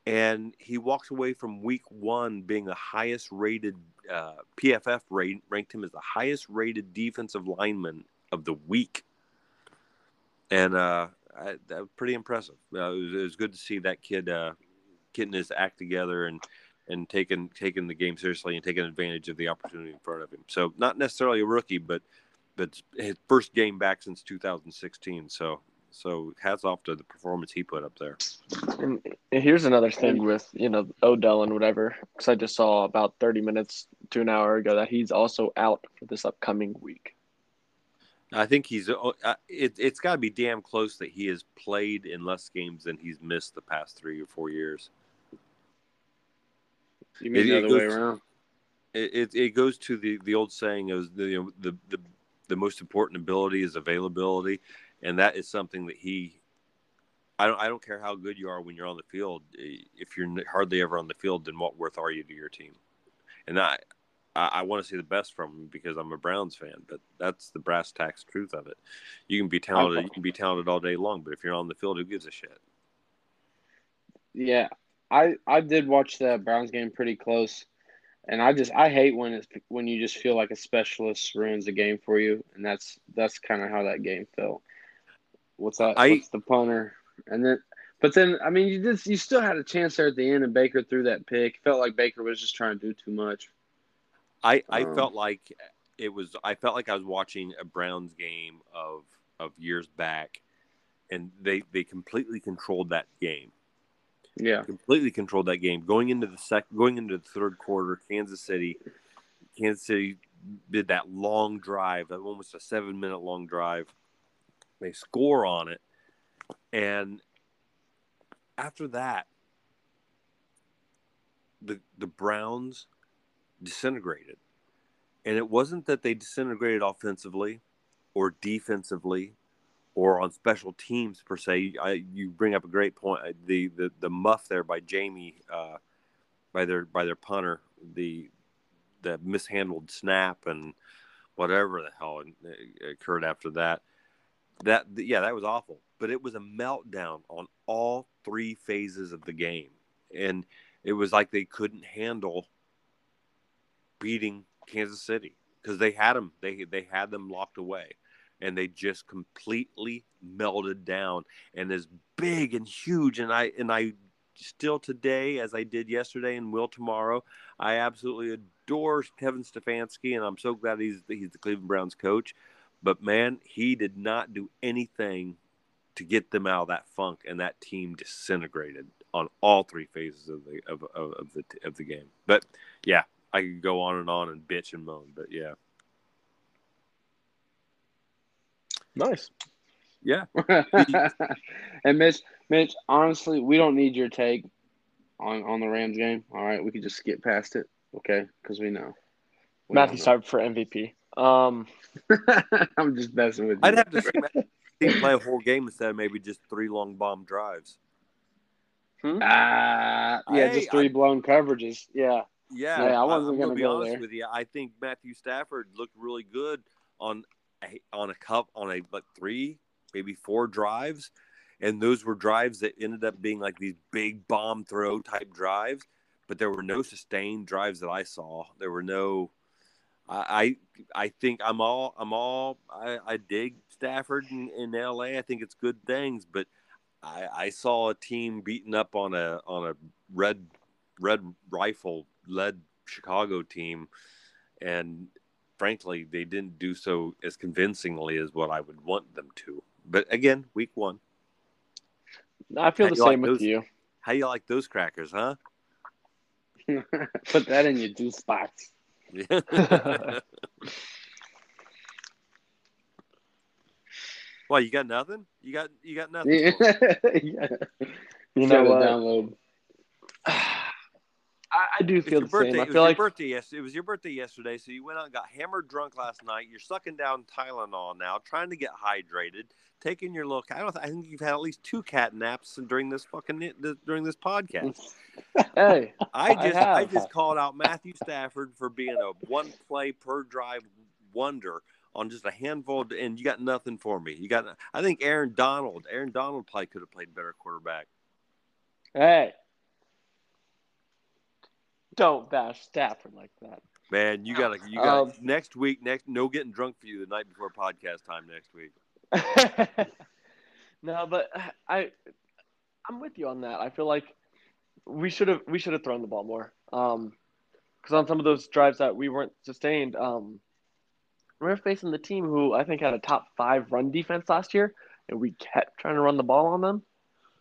And he walks away from week one being the highest rated uh, pff rate, ranked him as the highest rated defensive lineman of the week and uh, I, that was pretty impressive uh, it, was, it, was, good to see that kid uh, getting his act together and and taking taking the game seriously and taking advantage of the opportunity in front of him. So not necessarily a rookie, but but his first game back since 2016. So so hats off to the performance he put up there. And here's another thing with you know Odell and whatever, because I just saw about 30 minutes to an hour ago that he's also out for this upcoming week. I think he's uh, it, it's got to be damn close that he has played in less games than he's missed the past three or four years. You mean it, the other way around? It, it, it goes to the, the old saying of the, you know, the the the most important ability is availability, and that is something that he. I don't I don't care how good you are when you're on the field. If you're hardly ever on the field, then what worth are you to your team? And I I, I want to see the best from him because I'm a Browns fan. But that's the brass tacks truth of it. You can be talented, you can be talented all day long, but if you're on the field, who gives a shit? Yeah, I I did watch the Browns game pretty close, and I just I hate when it's when you just feel like a specialist ruins the game for you, and that's that's kind of how that game felt. What's that? I- What's the punter? And then, but then I mean, you just you still had a chance there at the end, and Baker threw that pick. Felt like Baker was just trying to do too much. I I Um, felt like it was. I felt like I was watching a Browns game of of years back, and they they completely controlled that game. Yeah, completely controlled that game. Going into the sec, going into the third quarter, Kansas City, Kansas City did that long drive, that almost a seven minute long drive. They score on it, and after that, the the Browns disintegrated, and it wasn't that they disintegrated offensively or defensively or on special teams per se. I, you bring up a great point. The the, the muff there by Jamie, uh, by their by their punter, the the mishandled snap and whatever the hell occurred after that. That yeah, that was awful. But it was a meltdown on all three phases of the game, and it was like they couldn't handle beating Kansas City because they had them. They they had them locked away and they just completely melted down and is big and huge and i and i still today as i did yesterday and will tomorrow i absolutely adore kevin stefanski and i'm so glad he's he's the cleveland browns coach but man he did not do anything to get them out of that funk and that team disintegrated on all three phases of the of, of, of the of the game but yeah i could go on and on and bitch and moan but yeah Nice. yeah and Mitch, Mitch, honestly, we don't need your take on on the Rams game. All right, we could just skip past it, okay? Because we know. We Matthew know. Stafford for MVP. Um, I'm just messing with you. I'd have to see Matt play a whole game instead of maybe just three long bomb drives. Ah, yeah, Hey, just three I- blown coverages. Yeah, Yeah, Yeah, I wasn't I'm gonna be go honest there. with you. I think Matthew Stafford looked really good on a, on a cup on a but three, maybe four drives, and those were drives that ended up being like these big bomb throw type drives. But there were no sustained drives that I saw. There were no. I I, I think I'm all I'm all I, I dig Stafford in, in L.A. I think it's good things, but I, I saw a team beaten up on a on a red red rifle led Chicago team, and frankly, they didn't do so as convincingly as what I would want them to. But again, week one. I feel How the you like same with those? you. How you like those crackers, huh? put that in your two spots. well, you got nothing. You got you got nothing. yeah. for. You know what? Download. I, I do It's feel the birthday. same. I it was feel your like birthday yesterday. It was your birthday yesterday, so you went out and got hammered drunk last night. You're sucking down Tylenol now, trying to get hydrated, taking your look. I don't. I think you've had at least two cat naps during this fucking during this podcast. hey, I I just I, have. just called out Matthew Stafford for being a one play per drive wonder on just a handful, of, and you got nothing for me. You got I think Aaron Donald. Aaron Donald probably could have played better quarterback. hey, don't bash Stafford like that. Man, you got to you got Um, next week. Next, no getting drunk for you the night before podcast time next week. no, but I, I'm with you on that. I feel like we should have we should have thrown the ball more. Um, because on some of those drives that we weren't sustained, um, we were facing the team who I think had a top five run defense last year, and we kept trying to run the ball on them.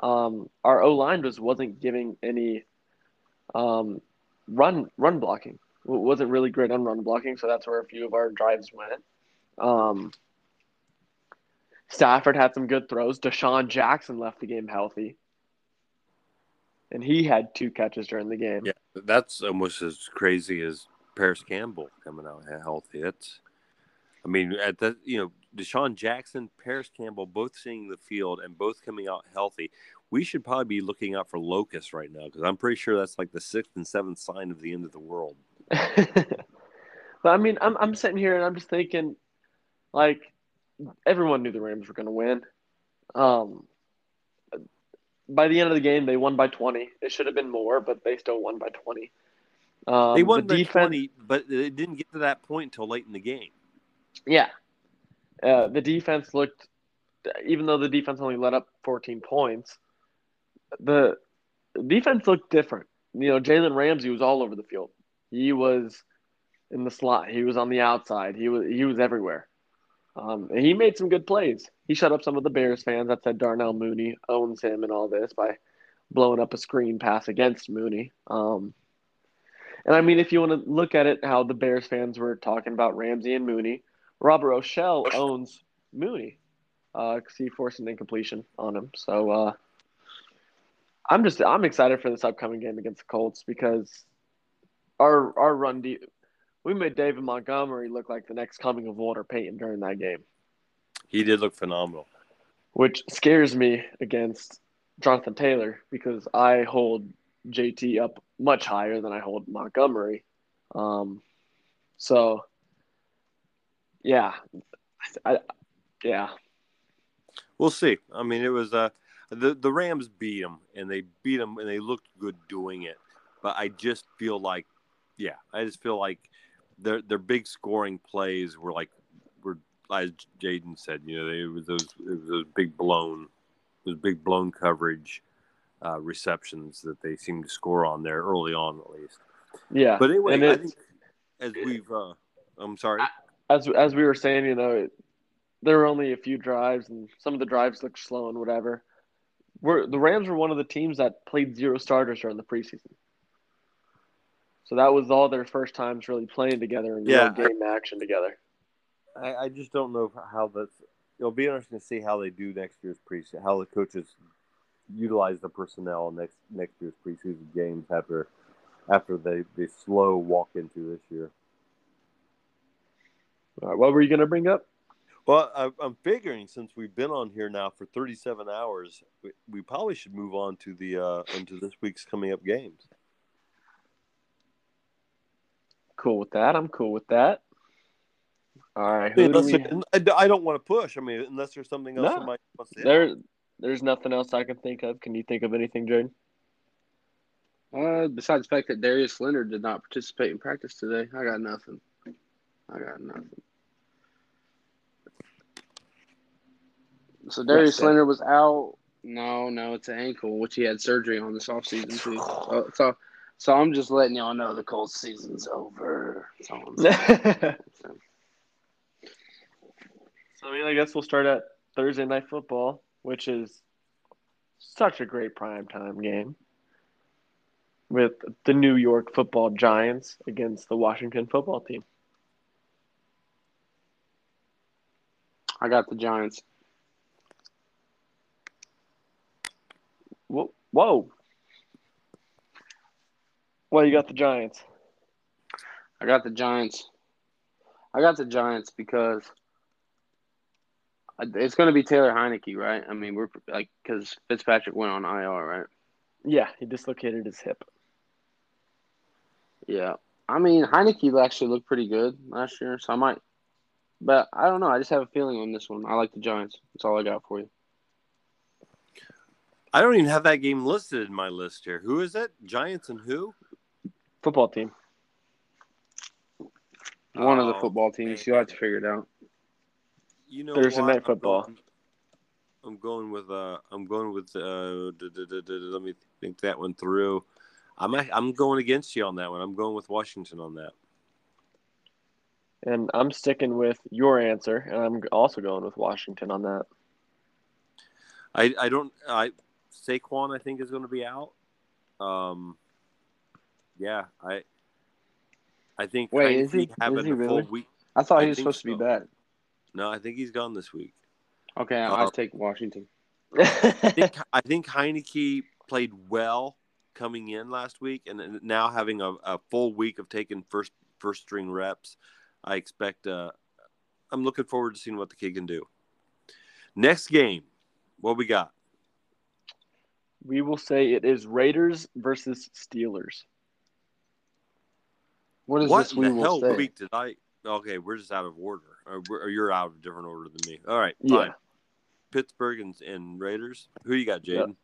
Um, our O line just wasn't giving any, um, run run blocking. Wasn't really great on run blocking, so that's where a few of our drives went. Um, Stafford had some good throws. DeSean Jackson left the game healthy. And he had two catches during the game. Yeah, that's almost as crazy as Parris Campbell coming out healthy. That's, I mean, at the you know DeSean Jackson, Parris Campbell, both seeing the field and both coming out healthy. We should probably be looking out for locusts right now because I'm pretty sure that's like the sixth and seventh sign of the end of the world. But I mean, I'm I'm sitting here and I'm just thinking, like, everyone knew the Rams were going to win. Um, by the end of the game, they won by 20. It should have been more, but they still won by 20. Um, they won the by defense, 20, but it didn't get to that point until late in the game. Yeah. Uh, the defense looked, even though the defense only let up 14 points, the defense looked different. You know, Jalen Ramsey was all over the field. He was in the slot. He was on the outside. He was he was everywhere. Um, he made some good plays. He shut up some of the Bears fans that said Darnell Mooney owns him and all this by blowing up a screen pass against Mooney. Um, and I mean, if you want to look at it, how the Bears fans were talking about Ramsey and Mooney, Robert Rochell owns Mooney because uh, he forced an incompletion on him. So uh, I'm just I'm excited for this upcoming game against the Colts because our our run deep we made David Montgomery look like the next coming of Walter Payton during that game. He did look phenomenal. Which scares me against Jonathan Taylor because I hold JT up much higher than I hold Montgomery. Um, so, yeah, I, yeah, we'll see. I mean, it was uh, the the Rams beat them, and they beat them, and they looked good doing it. But I just feel like, yeah, I just feel like their their big scoring plays were like were as Jaden said, you know, they, it was those it was those big blown those big blown coverage uh, receptions that they seemed to score on there early on at least. Yeah, but anyway, I think as we've uh, I'm sorry. As as we were saying, you know, it, there were only a few drives, and some of the drives looked slow and whatever. We're, the Rams were one of the teams that played zero starters during the preseason. So that was all their first times really playing together and yeah, real game action together. I, I just don't know how that's. It'll be interesting to see how they do next year's preseason. How the coaches utilize the personnel next next year's preseason games after after they they slow walk into this year. All right, what were you going to bring up? Well, I, am figuring since we've been on here now for 37 hours, we, we probably should move on to the uh, into this week's coming up games. Cool with that. I'm cool with that. All right. do we... I don't want to push. I mean, unless there's something else no, wants to there, There's nothing else I can think of. Can you think of anything, Jaden? Uh, besides the fact that Darius Leonard did not participate in practice today, I got nothing. I got nothing. So Darius Leonard was out. No, no, it's an ankle, which he had surgery on this offseason too. So, so so I'm just letting y'all know the cold season's over. so I mean, I guess we'll start at Thursday night football, which is such a great prime time game with the New York Football Giants against the Washington Football Team. I got the Giants. Whoa. Whoa. Well, you got the Giants. I got the Giants. I got the Giants because it's going to be Taylor Heinicke, right? I mean, we're like because Fitzpatrick went on IR, right? Yeah, he dislocated his hip. Yeah, I mean Heinicke actually looked pretty good last year, so I might. But I don't know. I just have a feeling on this one. I like the Giants. That's all I got for you. I don't even have that game listed in my list here. Who is it? Giants and who? Football team. One oh, of the oh, football teams. You'll have to figure it out. You know, Thursday night football. I'm going, with. Uh, I'm going with. Uh, let me think that one through. I'm. I'm going against you on that one. I'm going with Washington on that. And I'm sticking with your answer, and I'm also going with Washington on that. I. I don't. I. Saquon, I think, is going to be out. Um, yeah, I I think wait is he having is he really? week. I thought he was supposed so. to be back. No, I think he's gone this week. Okay, I'll uh, take Washington. I think I think Heinicke played well coming in last week, and now having a, a full week of taking first first string reps, I expect. Uh, I'm looking forward to seeing what the kid can do. Next game, what we got? We will say it is Raiders versus Steelers. What is what this? We the will hell week did I? Okay, we're just out of order. Or, or you're out of a different order than me. All right, Yeah. Pittsburgh and, and Raiders. Who you got, Yeah. Jaden?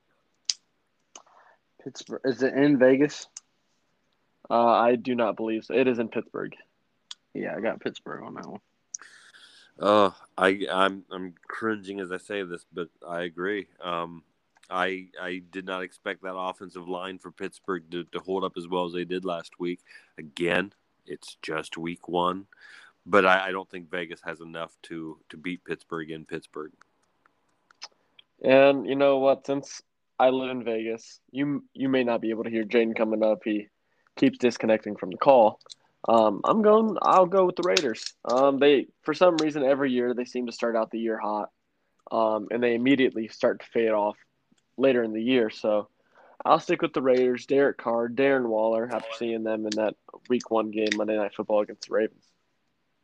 Pittsburgh. Is it in Vegas? Uh, I do not believe so. It is in Pittsburgh. Yeah, I got Pittsburgh on that one. Uh, I I'm I'm cringing as I say this, but I agree. Um, I I did not expect that offensive line for Pittsburgh to, to hold up as well as they did last week. Again, it's just week one, but I, I don't think Vegas has enough to to beat Pittsburgh in Pittsburgh. And you know what? Since I live in Vegas, you you may not be able to hear Jaden coming up. He keeps disconnecting from the call. Um, I'm going. I'll go with the Raiders. Um, they for some reason every year they seem to start out the year hot, um, and they immediately start to fade off later in the year. So I'll stick with the Raiders. Derek Carr, Darren Waller. After seeing them in that Week One game Monday Night Football against the Ravens.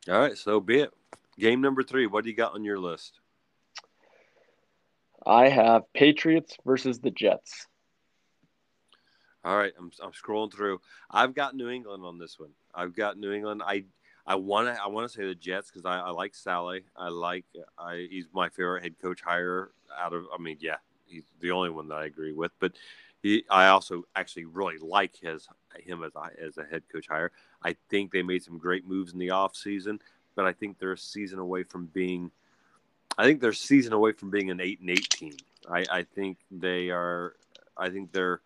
All right, so be it. Game number three. What do you got on your list? I have Patriots versus the Jets. All right, I'm I'm scrolling through. I've got New England on this one. I've got New England. I I want to I want to say the Jets because I, I like Saleh. I like I he's my favorite head coach hire out of. I mean, yeah, he's the only one that I agree with. But he, I also actually really like his him as a, as a head coach hire. I think they made some great moves in the off season, but I think they're a season away from being. I think they're a season away from being an eight and eight team. I, I think they are. I think they're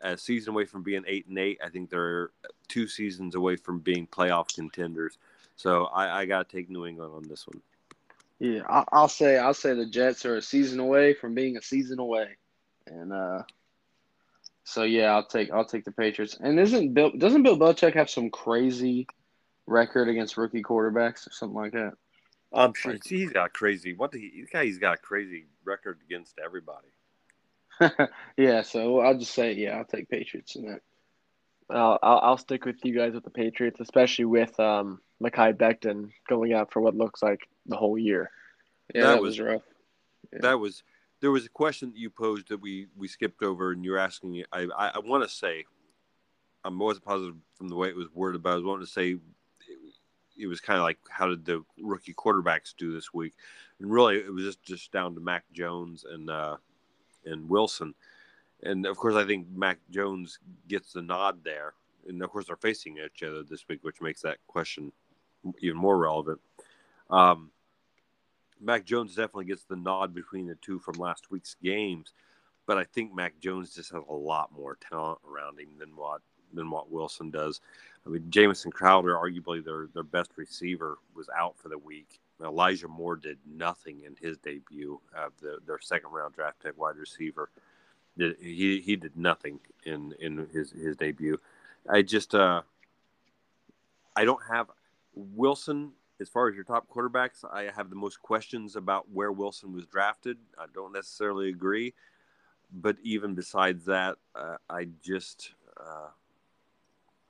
a season away from being eight and eight. I think they're two seasons away from being playoff contenders. So I, I got to take New England on this one. Yeah, I, I'll say I'll say the Jets are a season away from being a season away, and uh, so yeah, I'll take I'll take the Patriots. And isn't Bill doesn't Bill Belichick have some crazy record against rookie quarterbacks or something like that? I'm sure he's got crazy. What the this guy's got a crazy record against everybody. yeah, so I'll just say yeah, I'll take Patriots in that. I'll, I'll I'll stick with you guys with the Patriots, especially with um, Mekhi Becton going out for what looks like the whole year. Yeah, That that, was- was rough. Yeah. That was there was a question that you posed that we we skipped over, and you're asking. I I, I want to say, I'm always positive from the way it was worded, but I was wanting to say. It, it was kind of like how did the rookie quarterbacks do this week, and really it was just, just down to Mac Jones and uh, and Wilson, and of course I think Mac Jones gets the nod there, and of course they're facing each other this week, which makes that question even more relevant. Um, Mac Jones definitely gets the nod between the two from last week's games, but I think Mac Jones just has a lot more talent around him than what than what Wilson does. I mean, Jamison Crowder, arguably their their best receiver, was out for the week. Elijah Moore did nothing in his debut. Uh, the, their second round draft pick wide receiver, he he did nothing in in his his debut. I just uh, I don't have Wilson as far as your top quarterbacks. I have the most questions about where Wilson was drafted. I don't necessarily agree, but even besides that, uh, I just uh,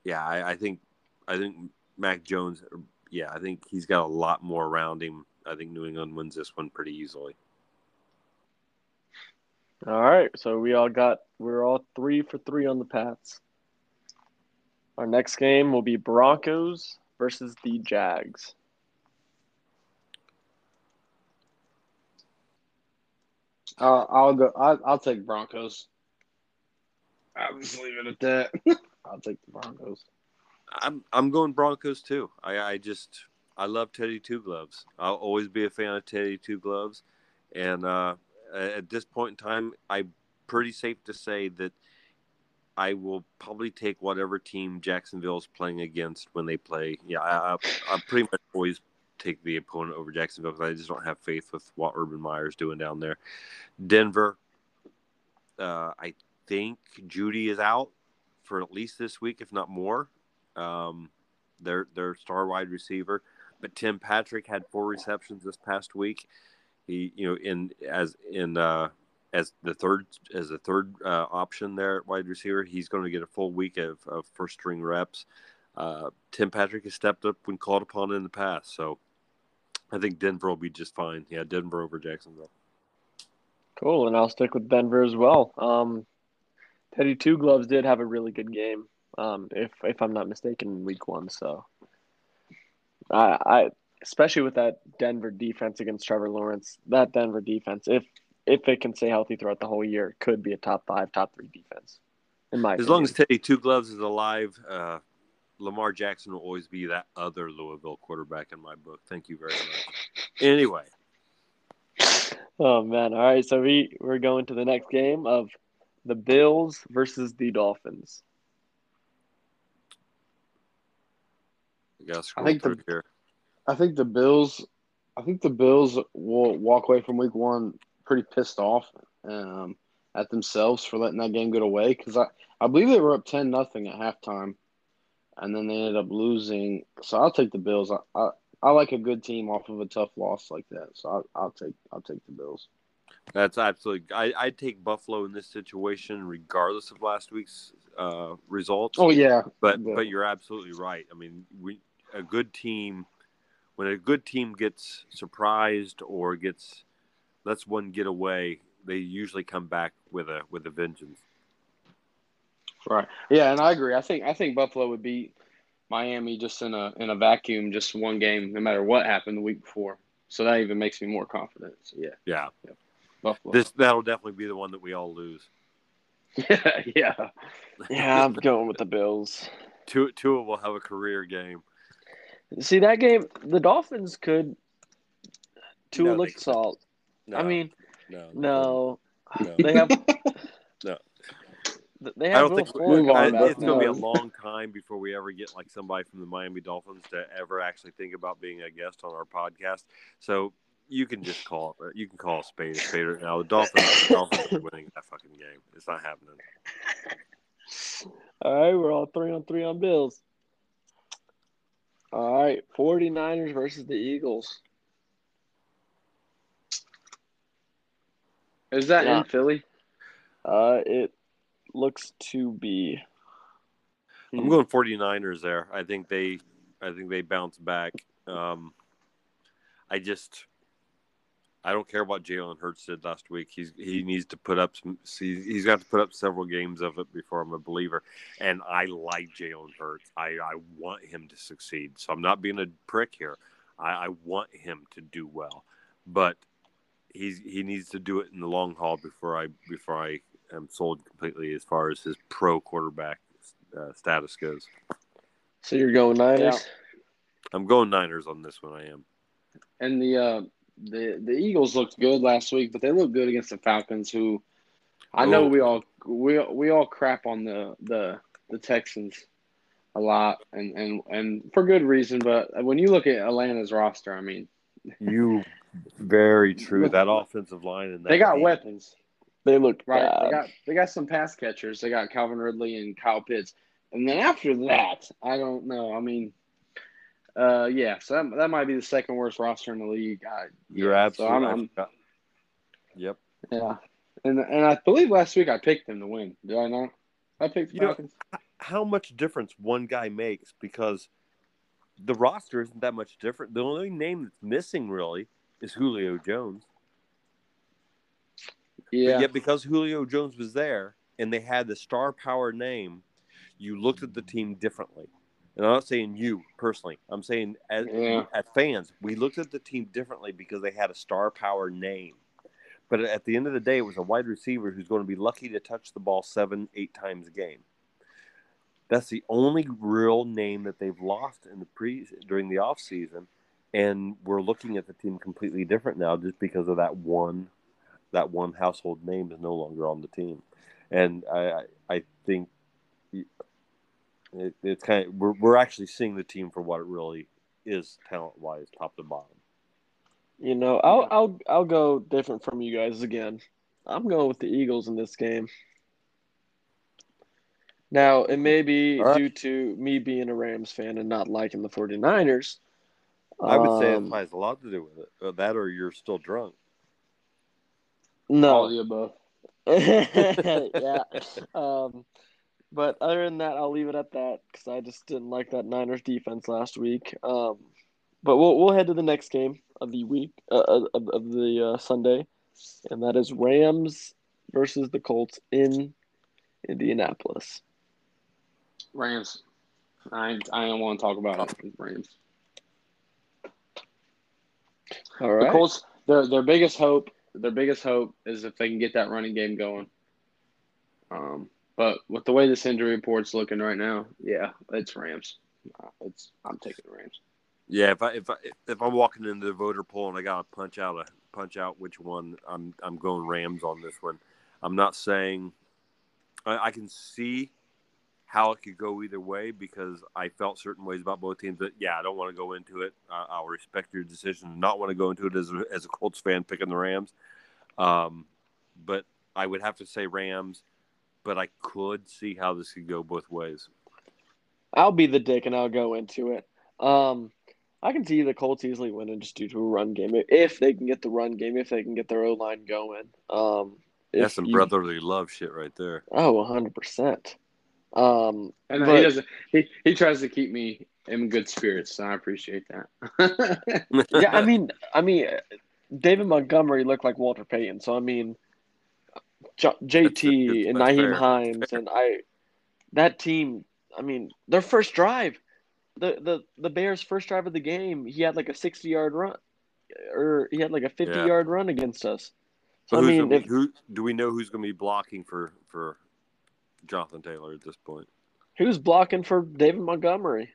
yeah, I, I think I think Mac Jones. Yeah, I think he's got a lot more around him. I think New England wins this one pretty easily. All right, so we all got we're all three for three on the Pats. Our next game will be Broncos versus the Jags. I'll, I'll go. I'll, I'll take Broncos. I'll just leave it at that. I'll take the Broncos. I'm I'm going Broncos too. I, I just I love Teddy Two Gloves. I'll always be a fan of Teddy Two Gloves, and uh, at this point in time, I'm pretty safe to say that I will probably take whatever team Jacksonville's playing against when they play. Yeah, I, I, I pretty much always take the opponent over Jacksonville because I just don't have faith with what Urban Meyer's doing down there. Denver, uh, I think Jeudy is out for at least this week, if not more. Um, their their star wide receiver, but Tim Patrick had four receptions this past week. He, you know, in as in uh, as the third as the third uh, option there at wide receiver, he's going to get a full week of, of first string reps. Uh, Tim Patrick has stepped up when called upon in the past, so I think Denver will be just fine. Yeah, Denver over Jacksonville. Cool, and I'll stick with Denver as well. Um, Teddy Two Gloves did have a really good game. um, if if I'm not mistaken, in week one. So, I, I especially with that Denver defense against Trevor Lawrence, that Denver defense, if if it can stay healthy throughout the whole year, could be a top five, top three defense. In my As opinion. long as Teddy Two Gloves is alive, uh, Lamar Jackson will always be that other Louisville quarterback in my book. Thank you very much. Anyway, Oh man! All right, so we we're going to the next game of the Bills versus the Dolphins. I gotta think the- here. I think the Bills. I think the Bills will walk away from Week One pretty pissed off um, at themselves for letting that game get away because I, I believe they were up ten nothing at halftime, and then they ended up losing. So I'll take the Bills. I, I, I like a good team off of a tough loss like that. So I'll, I'll take I'll take the Bills. That's absolutely. I, I'd take Buffalo in this situation, regardless of last week's uh, results. Oh yeah, but yeah. but you're absolutely right. I mean, we a good team when a good team gets surprised or gets lets one get away, they usually come back with a with a vengeance. Right. Yeah, and I agree. I think I think Buffalo would beat Miami just in a in a vacuum, just one game, no matter what happened the week before. So that even makes me more confident. So yeah, Yeah, Buffalo. this that'll definitely be the one that we all lose. yeah, yeah. Yeah, I'm going with the Bills. Tua, Tua will have a career game. See that game, the Dolphins could. Tua No, looked solid. No, I mean, no, no, no. they have. No. They I don't think Fuller Move on, I- back it's going to be a long time before we ever get like somebody from the Miami Dolphins to ever actually think about being a guest on our podcast. So you can just call it. You can call a spade a spade right now. The Dolphins, the Dolphins are winning that fucking game. It's not happening. All right, we're all three on three on Bills. All right, 49ers versus the Eagles. Is that Yeah. in Philly? Uh, it looks to be. I'm going 49ers there. I think they, I think they bounce back. Um, I just, I don't care what Jalen Hurts did last week. He's he needs to put up some. See, he's got to put up several games of it before I'm a believer. And I like Jalen Hurts. I I want him to succeed. So I'm not being a prick here. I, I want him to do well, but he's he needs to do it in the long haul before I before I am sold completely as far as his pro quarterback uh, status goes. So you're going Niners? Yeah. I'm going Niners on this one. I am. And the uh, the the Eagles looked good last week, but they looked good against the Falcons, who I know Oh. we all we we all crap on the the the Texans a lot, and and and for good reason. But when you look at Atlanta's roster, I mean, You very true. That offensive line and that they got team. weapons, They look right? bad. They got they got some pass catchers. They got Calvin Ridley and Kyle Pitts, and then after that, I don't know. I mean. Uh yeah, so that, that might be the second worst roster in the league. I, You're yeah, absolutely. So I'm, I I'm. Yep. Yeah, and and I believe last week I picked them to win. Did I not? I picked the You know- Falcons. How much difference one guy makes because the roster isn't that much different. The only name that's missing really is Julio Jones. Yeah, But yet, because Julio Jones was there and they had the star power name, you looked at the team differently. And I'm not saying you personally. I'm saying as, Yeah. as fans, we looked at the team differently because they had a star power name. But at the end of the day, it was a wide receiver who's going to be lucky to touch the ball seven, eight times a game. That's the only real name that they've lost in the pre during the off season, and we're looking at the team completely different now just because of that one that one household name is no longer on the team, and I I, I think it, it's kind of we're we're actually seeing the team for what it really is talent wise, top to bottom. You know, I'll I'll I'll go different from you guys again. I'm going with the Eagles in this game. Now, it may be All right. due to me being a Rams fan and not liking the 49ers. I would say it Um, has a lot to do with it. Uh, that or you're still drunk. All no. of the above. yeah. Um, but other than that, I'll leave it at that because I just didn't like that Niners defense last week. Um, but we'll we'll head to the next game of the week uh, of, of the uh, Sunday, and that is Rams versus the Colts in Indianapolis. Rams. I I don't want to talk about it. Rams. All The. Colts. Their their biggest hope. Their biggest hope is if they can get that running game going. Um, but with the way this injury report's looking right now, yeah, it's Rams. Uh, It's I'm taking the Rams. Yeah, if I if I if I'm walking into the voter poll and I gotta punch out a punch out which one, I'm I'm going Rams on this one. I'm not saying I, I can see how it could go either way because I felt certain ways about both teams. But yeah, I don't want to go into it. I, I'll respect your decision to not want to go into it as a, as a Colts fan picking the Rams. Um, but I would have to say Rams. But I could see how this could go both ways. I'll be the dick and I'll go into it. Um, I can see the Colts easily winning just due to a run game if they can get the run game, if they can get their O line going. Um, That's some you- brotherly love shit right there. Oh, 100 percent. Um, And But- he doesn't. He, he tries to keep me in good spirits, so I appreciate that. yeah, I mean, I mean, David Montgomery looked like Walter Payton, so I mean, J- JT and Nyheim fair. Hines and I, that team. I mean, their first drive, the the the Bears' first drive of the game, he had like a sixty yard run, or he had like a fifty Yeah. yard run against us. So So I who's mean, be- if, who do we know who's going to be blocking for for Jonathan Taylor at this point? who's blocking for David Montgomery?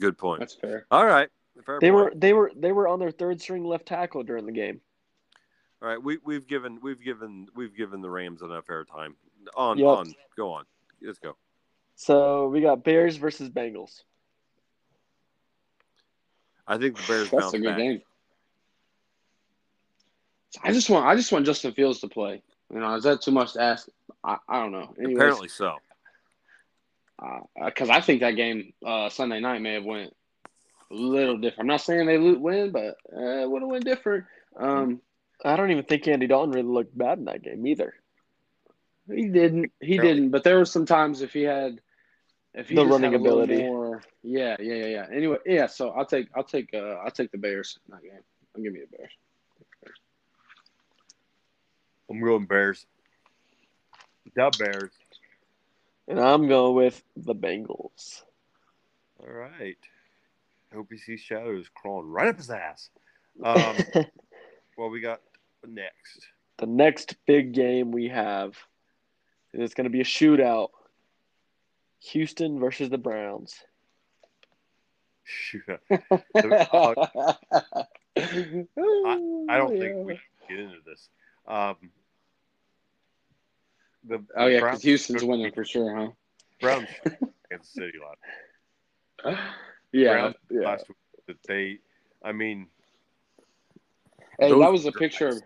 Good point. That's fair. All right, fair They point. were they were they were on their third string left tackle during the game. All right, we we've given we've given we've given the Rams enough airtime. On Yep. on, go on. Let's go. So we got Bears versus Bengals. I think the Bears That's a good back. game. I just want. I just want Justin Fields to play. You know, is that too much to ask? I, I don't know. Anyways, Apparently so. because I think that game uh, Sunday night may have went a little different. I'm not saying they lo- win, but uh, it would have went different. Um, I don't even think Andy Dalton really looked bad in that game either. he didn't. He Apparently. didn't. But there were some times if he had, if he The running had a little ability. More, yeah, yeah, yeah, yeah. Anyway, yeah. So I'll take. I'll take. Uh, I'll take the Bears in that game. I'll give me the Bears. I'm going Bears. The Bears. And I'm going with the Bengals. All right. Hope he sees shadows crawling right up his ass. Um, well, we got next. the next big game we have, is going to be a shootout. Houston versus the Browns. Shoot. I, I don't think we can get into this. Um, the Oh yeah, because Houston's winning for sure, huh? Browns Kansas City last, Yeah, Browns yeah. last week. That they, I mean, Hey, that was a picture. Of,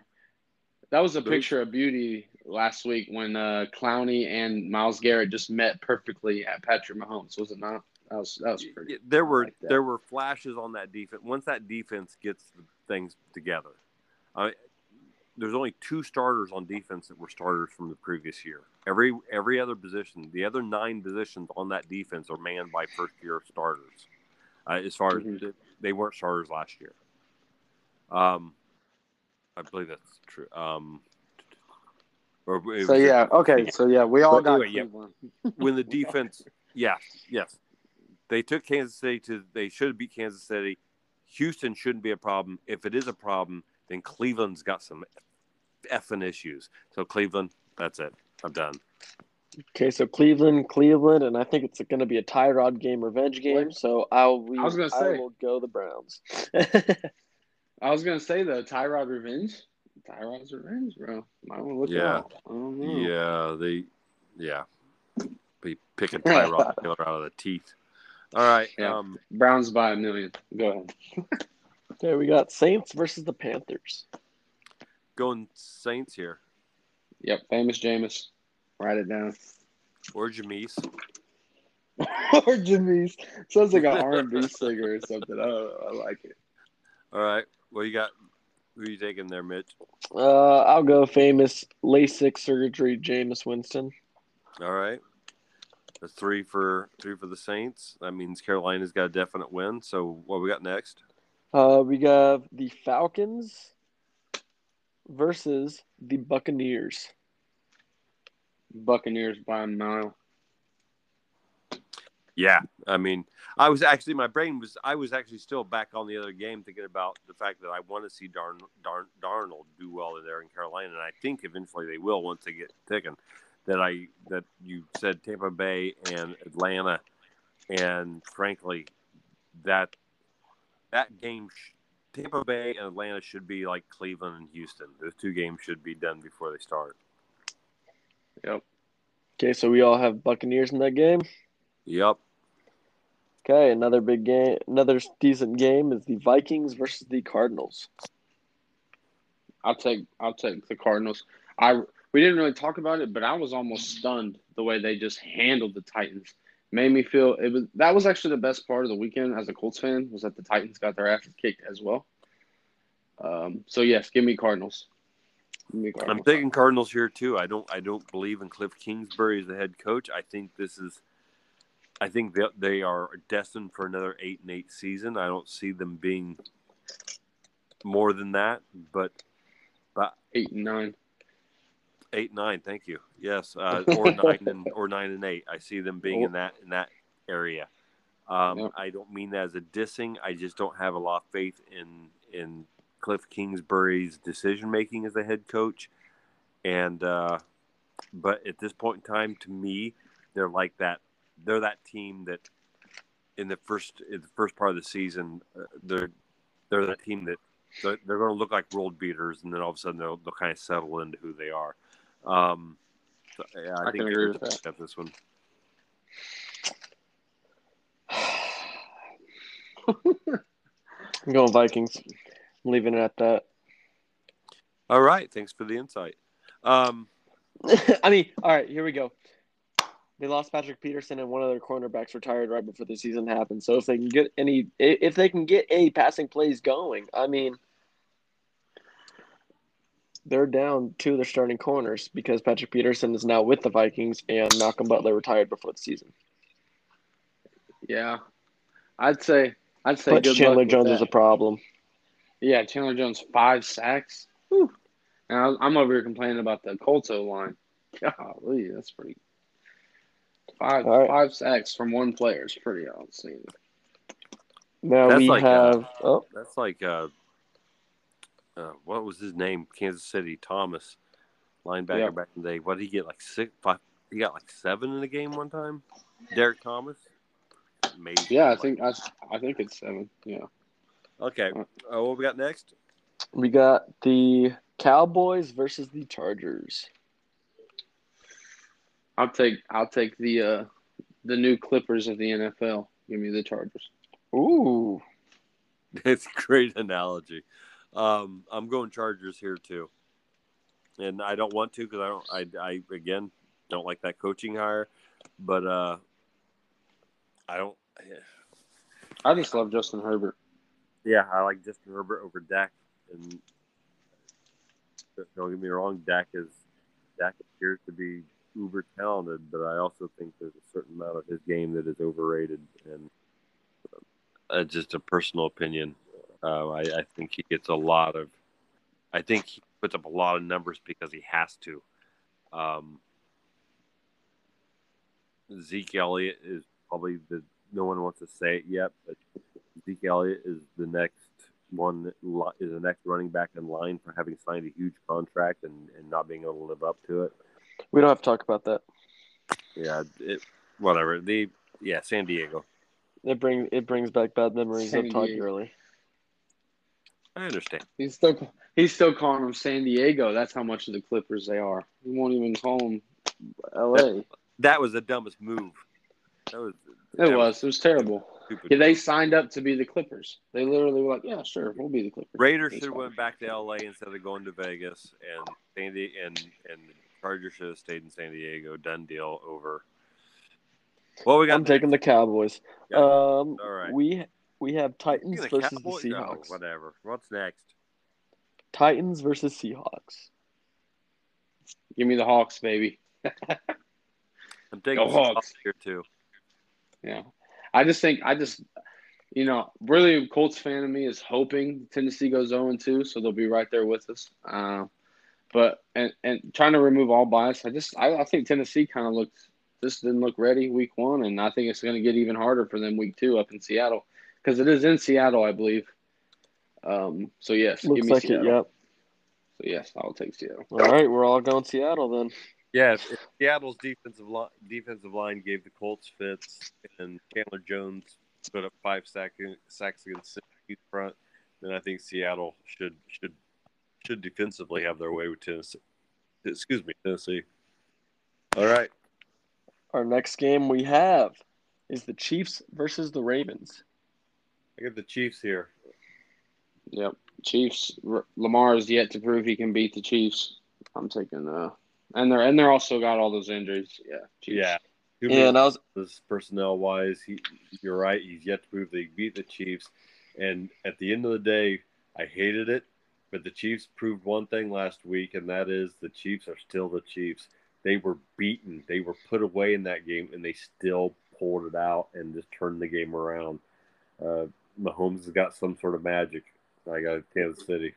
that was a Those- picture of beauty last week when uh, Clowney and Myles Garrett just met perfectly at Patrick Mahomes. Was it not? That was that was pretty. There were like there were flashes on that defense. Once that defense gets the things together, I, there's only two starters on defense that were starters from the previous year. Every every other position, the other nine positions on that defense are manned by first year starters. Uh, as far as Mhm. they weren't starters last year. Um, I believe that's true. Um, or So yeah, okay. So yeah, we all But got anyway, yeah. When the defense, yes, yes, they took Kansas City to. They should have beat Kansas City. Houston shouldn't be a problem. If it is a problem, then Cleveland's got some effing issues. So Cleveland, that's it. I'm done. Okay, so Cleveland, Cleveland, and I think it's going to be a Tyrod game, revenge game. So I'll we, I was gonna say I say. will go the Browns. I was gonna say the Tyrod revenge. Tyrod's revenge, bro. Might want to look Yeah. it up. I don't know. Yeah, they, yeah, be picking Tyrod Taylor out of the teeth. All right. Yeah. Um, Browns by a million. Go ahead. okay, we got Saints versus the Panthers. Going Saints here Yep, famous Jameis. Write it down. or Jameis. or Jimmy's. Sounds like an R&B singer or something. I don't know. I like it. All right. Well, you got who you taking there, Mitch? Uh, I'll go famous LASIK surgery, Jameis Winston. All right. That's three for three for the Saints. That means Carolina's got a definite win. So what we got next? Uh, we got the Falcons versus the Buccaneers. Buccaneers by a mile. Yeah, I mean, I was actually my brain was I was actually still back on the other game thinking about the fact that I want to see Darn, Darn, Darnold do well in there in Carolina, and I think eventually they will once they get ticking. That I that you said Tampa Bay and Atlanta, and frankly, that that game Tampa Bay and Atlanta should be like Cleveland and Houston. Those two games should be done before they start. Yep. Okay, so we all have Buccaneers in that game. Yep. Okay, another big game, another decent game is the Vikings versus the Cardinals. I'll take I'll take the Cardinals. I we didn't really talk about it, but I was almost stunned the way they just handled the Titans. Made me feel it was that was actually the best part of the weekend as a Colts fan was that the Titans got their asses kicked as well. Um, so yes, give me Cardinals. Give me I'm taking Cardinals here too. I don't I don't believe in Cliff Kingsbury as the head coach. I think this is I think they, they are destined for another eight and eight season. I don't see them being more than that, but but eight and nine, eight nine. Thank you. Yes, uh, or nine and or nine and eight. I see them being in that in that area. Um. I don't mean that as a dissing. I just don't have a lot of faith in in Cliff Kingsbury's decision making as a head coach, and uh, but at this point in time, to me, they're like that they're that team that in the first in the first part of the season uh, they're they're that team that they're, they're going to look like world beaters, and then all of a sudden they'll, they'll kind of settle into who they are. Um, so, yeah, I, I think can agree with that. Got this one. I'm going Vikings. I'm leaving it at that. All right. Thanks for the insight. Um, I mean, all right. Here we go. They lost Patrick Peterson and one of their cornerbacks retired right before the season happened. So if they can get any, if they can get any passing plays going, I mean, they're down two of their starting corners because Patrick Peterson is now with the Vikings and Malcolm Butler retired before the season. Yeah, I'd say I'd say but Chandler Jones is a problem. Yeah, Chandler Jones five sacks. Whew. And I'm over here complaining about the Colts O line. Golly, that's pretty Five right. five sacks from one player is pretty outstanding. Now that's we like, have. Uh, oh, that's like uh, uh, what was his name? Kansas City Thomas, linebacker yeah. back in the day. What did he get? Like six, five. He got like seven in the game one time. Derrick Thomas. Amazing. Yeah, I think I, I think it's seven. Yeah. Okay. Uh, what we got next? We got the Cowboys versus the Chargers. I'll take I'll take the uh, the new Clippers of the NFL. Give me the Chargers. Ooh, it's a great analogy. Um, I'm going Chargers here too, and I don't want to because I don't. I, I again don't like that coaching hire, but uh, I don't. I just love Justin Herbert. Yeah, I like Justin Herbert over Dak, and don't get me wrong, Dak is Dak appears to be uber talented, but I also think there's a certain amount of his game that is overrated, and uh, just a personal opinion. Uh, I, I, think he gets a lot of. I think he puts up a lot of numbers because he has to. Um, Zeke Elliott is probably the. No one wants to say it yet, but Zeke Elliott is the next one is the next running back in line for having signed a huge contract and, and not being able to live up to it. We don't have to talk about that. Yeah, it, whatever. The yeah, San Diego. It brings it brings back bad memories San of Todd Gurley. I understand. He's still he's still calling them San Diego. That's how much of the Clippers they are. He won't even call them L.A. That, that was the dumbest move. That was. It was. It was terrible. Yeah, they signed up to be the Clippers. They literally were like, "Yeah, sure, we'll be the Clippers." Raiders should have went back to L.A. instead of going to Vegas, and Sandy and and Chargers should have stayed in San Diego. Done deal over. Well, we got. I'm next? taking the Cowboys. Yeah. Um, All right. We we have Titans versus Cowboys? the Seahawks. No, whatever. What's next? Titans versus Seahawks. Give me the Hawks, baby. I'm taking Go Hawks here too. Yeah, I just think I just you know really Colts fan of me is hoping Tennessee goes 0 and 2, so they'll be right there with us. Uh, but and and trying to remove all bias, I just I, I think Tennessee kind of looked just didn't look ready week one, and I think it's going to get even harder for them week two up in Seattle because it is in Seattle, I believe. Um, so yes, Looks give me like Seattle. it. Yep. So yes, I'll take Seattle. All right, we're all going Seattle then. Yeah, if, if Seattle's defensive line defensive line gave the Colts fits, and Chandler Jones put up five sack, sacks against Cincinnati front, then I think Seattle should should should defensively have their way with Tennessee. Excuse me, Tennessee. All right. Our next game we have is the Chiefs versus the Ravens. I got the Chiefs here. Yep, Chiefs. R- Lamar is yet to prove he can beat the Chiefs. I'm taking uh, and they're and they're also got all those injuries. Yeah, Chiefs. Yeah. Too Yeah, and I was this personnel wise, he you're right. He's yet to prove they beat the Chiefs. And at the end of the day, I hated it, but the Chiefs proved one thing last week, and that is the Chiefs are still the Chiefs. They were beaten, they were put away in that game, and they still pulled it out and just turned the game around. Uh, Mahomes has got some sort of magic. I got Kansas City.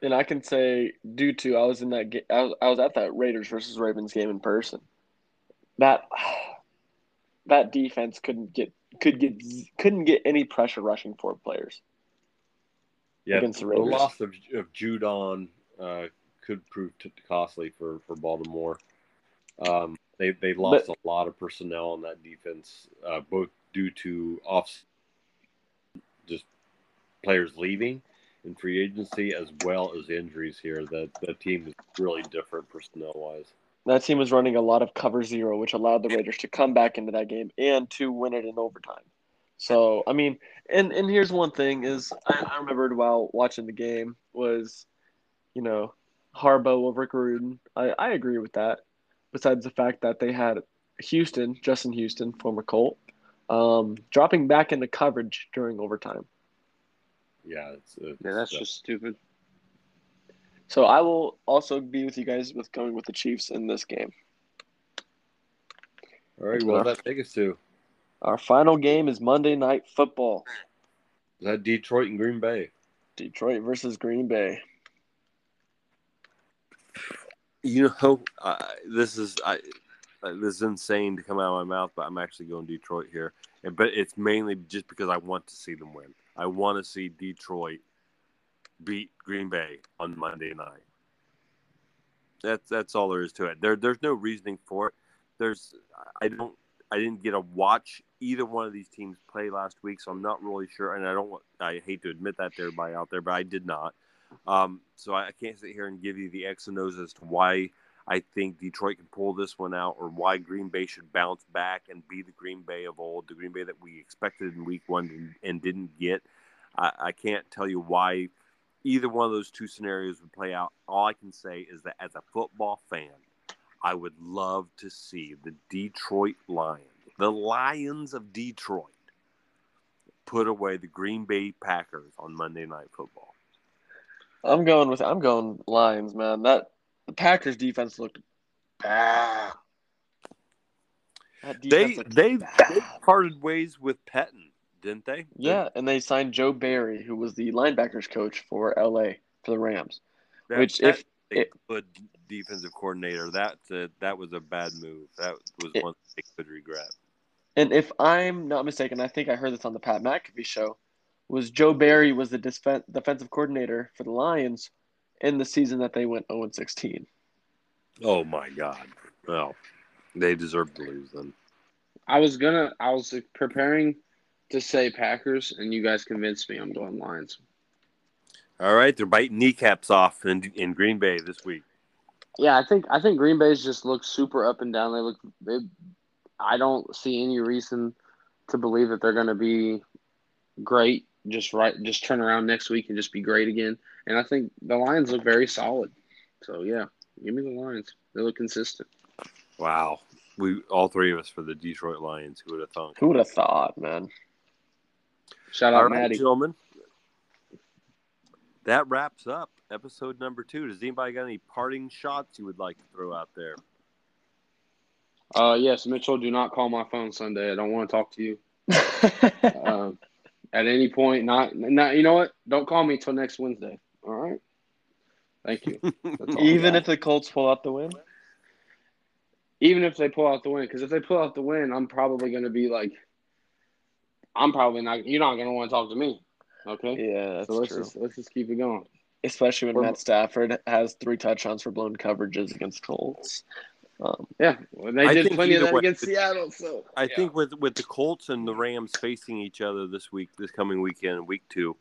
and I can say due to I was in that ga- I was, I was at that Raiders versus Ravens game in person. That that defense couldn't get could get couldn't get any pressure rushing for players. Yeah, Against the the, loss of, of Judon uh, could prove t- costly for, for Baltimore. Um, they they lost a lot of personnel on that defense, uh, both due to off players leaving in free agency as well as injuries here. That the team is really different personnel wise. That team was running a lot of cover zero, which allowed the Raiders to come back into that game and to win it in overtime. So I mean, and and here's one thing is I, I remembered while watching the game was, you know, Harbaugh over Gruden. I, I agree with that. Besides the fact that they had Houston, Justin Houston, former Colt, um, dropping back into coverage during overtime. Yeah, it's, it's Yeah, that's uh, just stupid. So I will also be with you guys with going with the Chiefs in this game. all right. well, does that take us to? Our final game is Monday Night Football. Is that Detroit and Green Bay? Detroit versus Green Bay. You know, uh, this is I, uh, this is insane to come out of my mouth, but I'm actually going Detroit here. And, but it's mainly just because I want to see them win. I want to see Detroit beat Green Bay on Monday night. That's that's all there is to it. There there's no reasoning for it. There's I don't I didn't get to watch either one of these teams play last week, so I'm not really sure. And I don't I hate to admit that to everybody out there, but I did not. Um, so I, I can't sit here and give you the X and O's as to why I think Detroit can pull this one out or why Green Bay should bounce back and be the Green Bay of old, the Green Bay that we expected in week one and, didn't get. I, I can't tell you why either one of those two scenarios would play out. All I can say is that as a football fan, I would love to see the Detroit Lions, the Lions of Detroit, put away the Green Bay Packers on Monday Night Football. I'm going with I'm going Lions, man. That the Packers defense looked bad. They they, bad. they parted ways with Pettine, didn't they? yeah, and they signed Joe Barry, who was the linebackers coach for LA for the Rams. That- which that- if good defensive coordinator. That uh, that was a bad move. That was It- one they could regret. and if I'm not mistaken, I think I heard this on the Pat McAfee show, was Joe Barry was the disfen- defensive coordinator for the Lions in the season that they went 0 16. Oh my God! Well, they deserve to lose then. I was gonna. I was preparing to say Packers, and you guys convinced me. I'm going Lions. All right, they're biting kneecaps off in in Green Bay this week. Yeah, I think I think Green Bay's just looks super up and down. They look. They, I don't see any reason to believe that they're going to be great. Just right, just turn around next week and just be great again. And I think the Lions look very solid. So yeah, give me the Lions. They look consistent. Wow, we all three of us for the Detroit Lions. Who would have thunk? Who would have thought, man? Shout out right, Maddie. gentlemen. That wraps up episode number two. Does anybody got any parting shots you would like to throw out there? Uh, yes, Mitchell. Do not call my phone Sunday. I don't want to talk to you. um, at any point. Not, not. You know what? Don't call me till next Wednesday. All right. Thank you. That's all I Even if the Colts pull out the win? even if they pull out the win, because if they pull out the win, I'm probably going to be like, I'm probably not. You're not going to want to talk to me. Okay. Yeah, that's so let's true. just let's just keep it going. Especially when We're- Matt Stafford has three touchdowns for blown coverages against Colts. Um, Yeah, well, they I did plenty of that way- against Seattle. So I yeah. think with with the Colts and the Rams facing each other this week, this coming weekend, week two,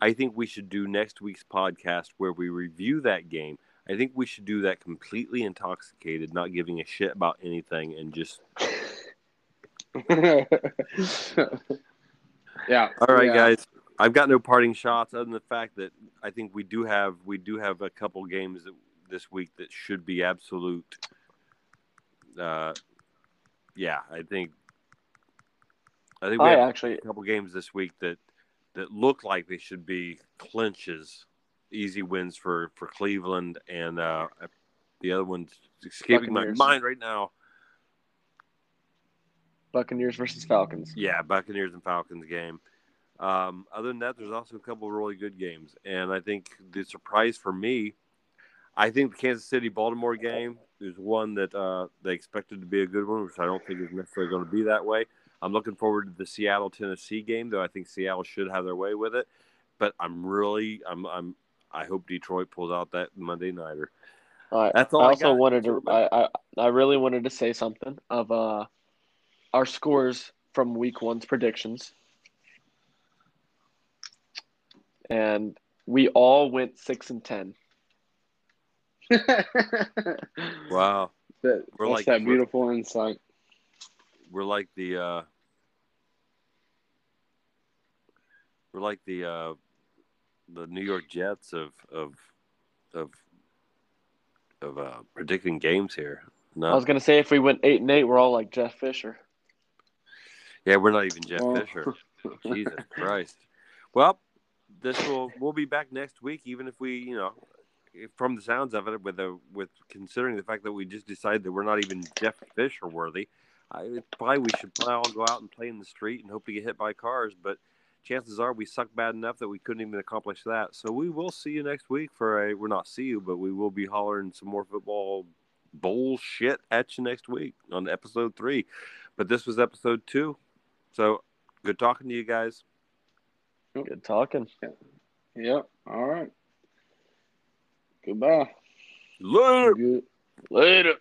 I think we should do next week's podcast where we review that game. I think we should do that completely intoxicated, not giving a shit about anything, and just yeah. all right, yeah. guys. I've got no parting shots other than the fact that I think we do have we do have a couple games that, this week that should be absolute. Uh, yeah, I think. I think we I have actually, a couple games this week that that look like they should be clinches, easy wins for for Cleveland, and uh, the other one's escaping Buccaneers. my mind right now. Buccaneers versus Falcons. Yeah, Buccaneers and Falcons game. Um, other than that, there's also a couple of really good games, and I think the surprise for me, I think the Kansas City Baltimore game is one that uh, they expected to be a good one, which I don't think is necessarily going to be that way. I'm looking forward to the Seattle Tennessee game, though I think Seattle should have their way with it. But I'm really, I'm, I'm, I hope Detroit pulls out that Monday nighter. All right. That's all I I also got. wanted to. I, I I really wanted to say something of uh our scores from week one's predictions, and we all went six and ten. Wow, That, We're that's like- that beautiful insight. We're like the, uh, we're like the, uh, the New York Jets of of of of uh, predicting games here. No, I was gonna say if we went eight and eight, we're all like Jeff Fisher. yeah, we're not even Jeff Well- Fisher. Jesus Christ. Well, this will we'll be back next week, even if we, you know, if- from the sounds of it, with the with considering the fact that we just decided that we're not even Jeff Fisher worthy, I probably we should probably all go out and play in the street and hope to get hit by cars. But chances are we suck bad enough that we couldn't even accomplish that. So we will see you next week for a. We're not see you, but we will be hollering some more football bullshit at you next week on episode three. But this was episode two. So good talking to you guys. Good talking. Yep. All right. Goodbye. Later. Good. Later.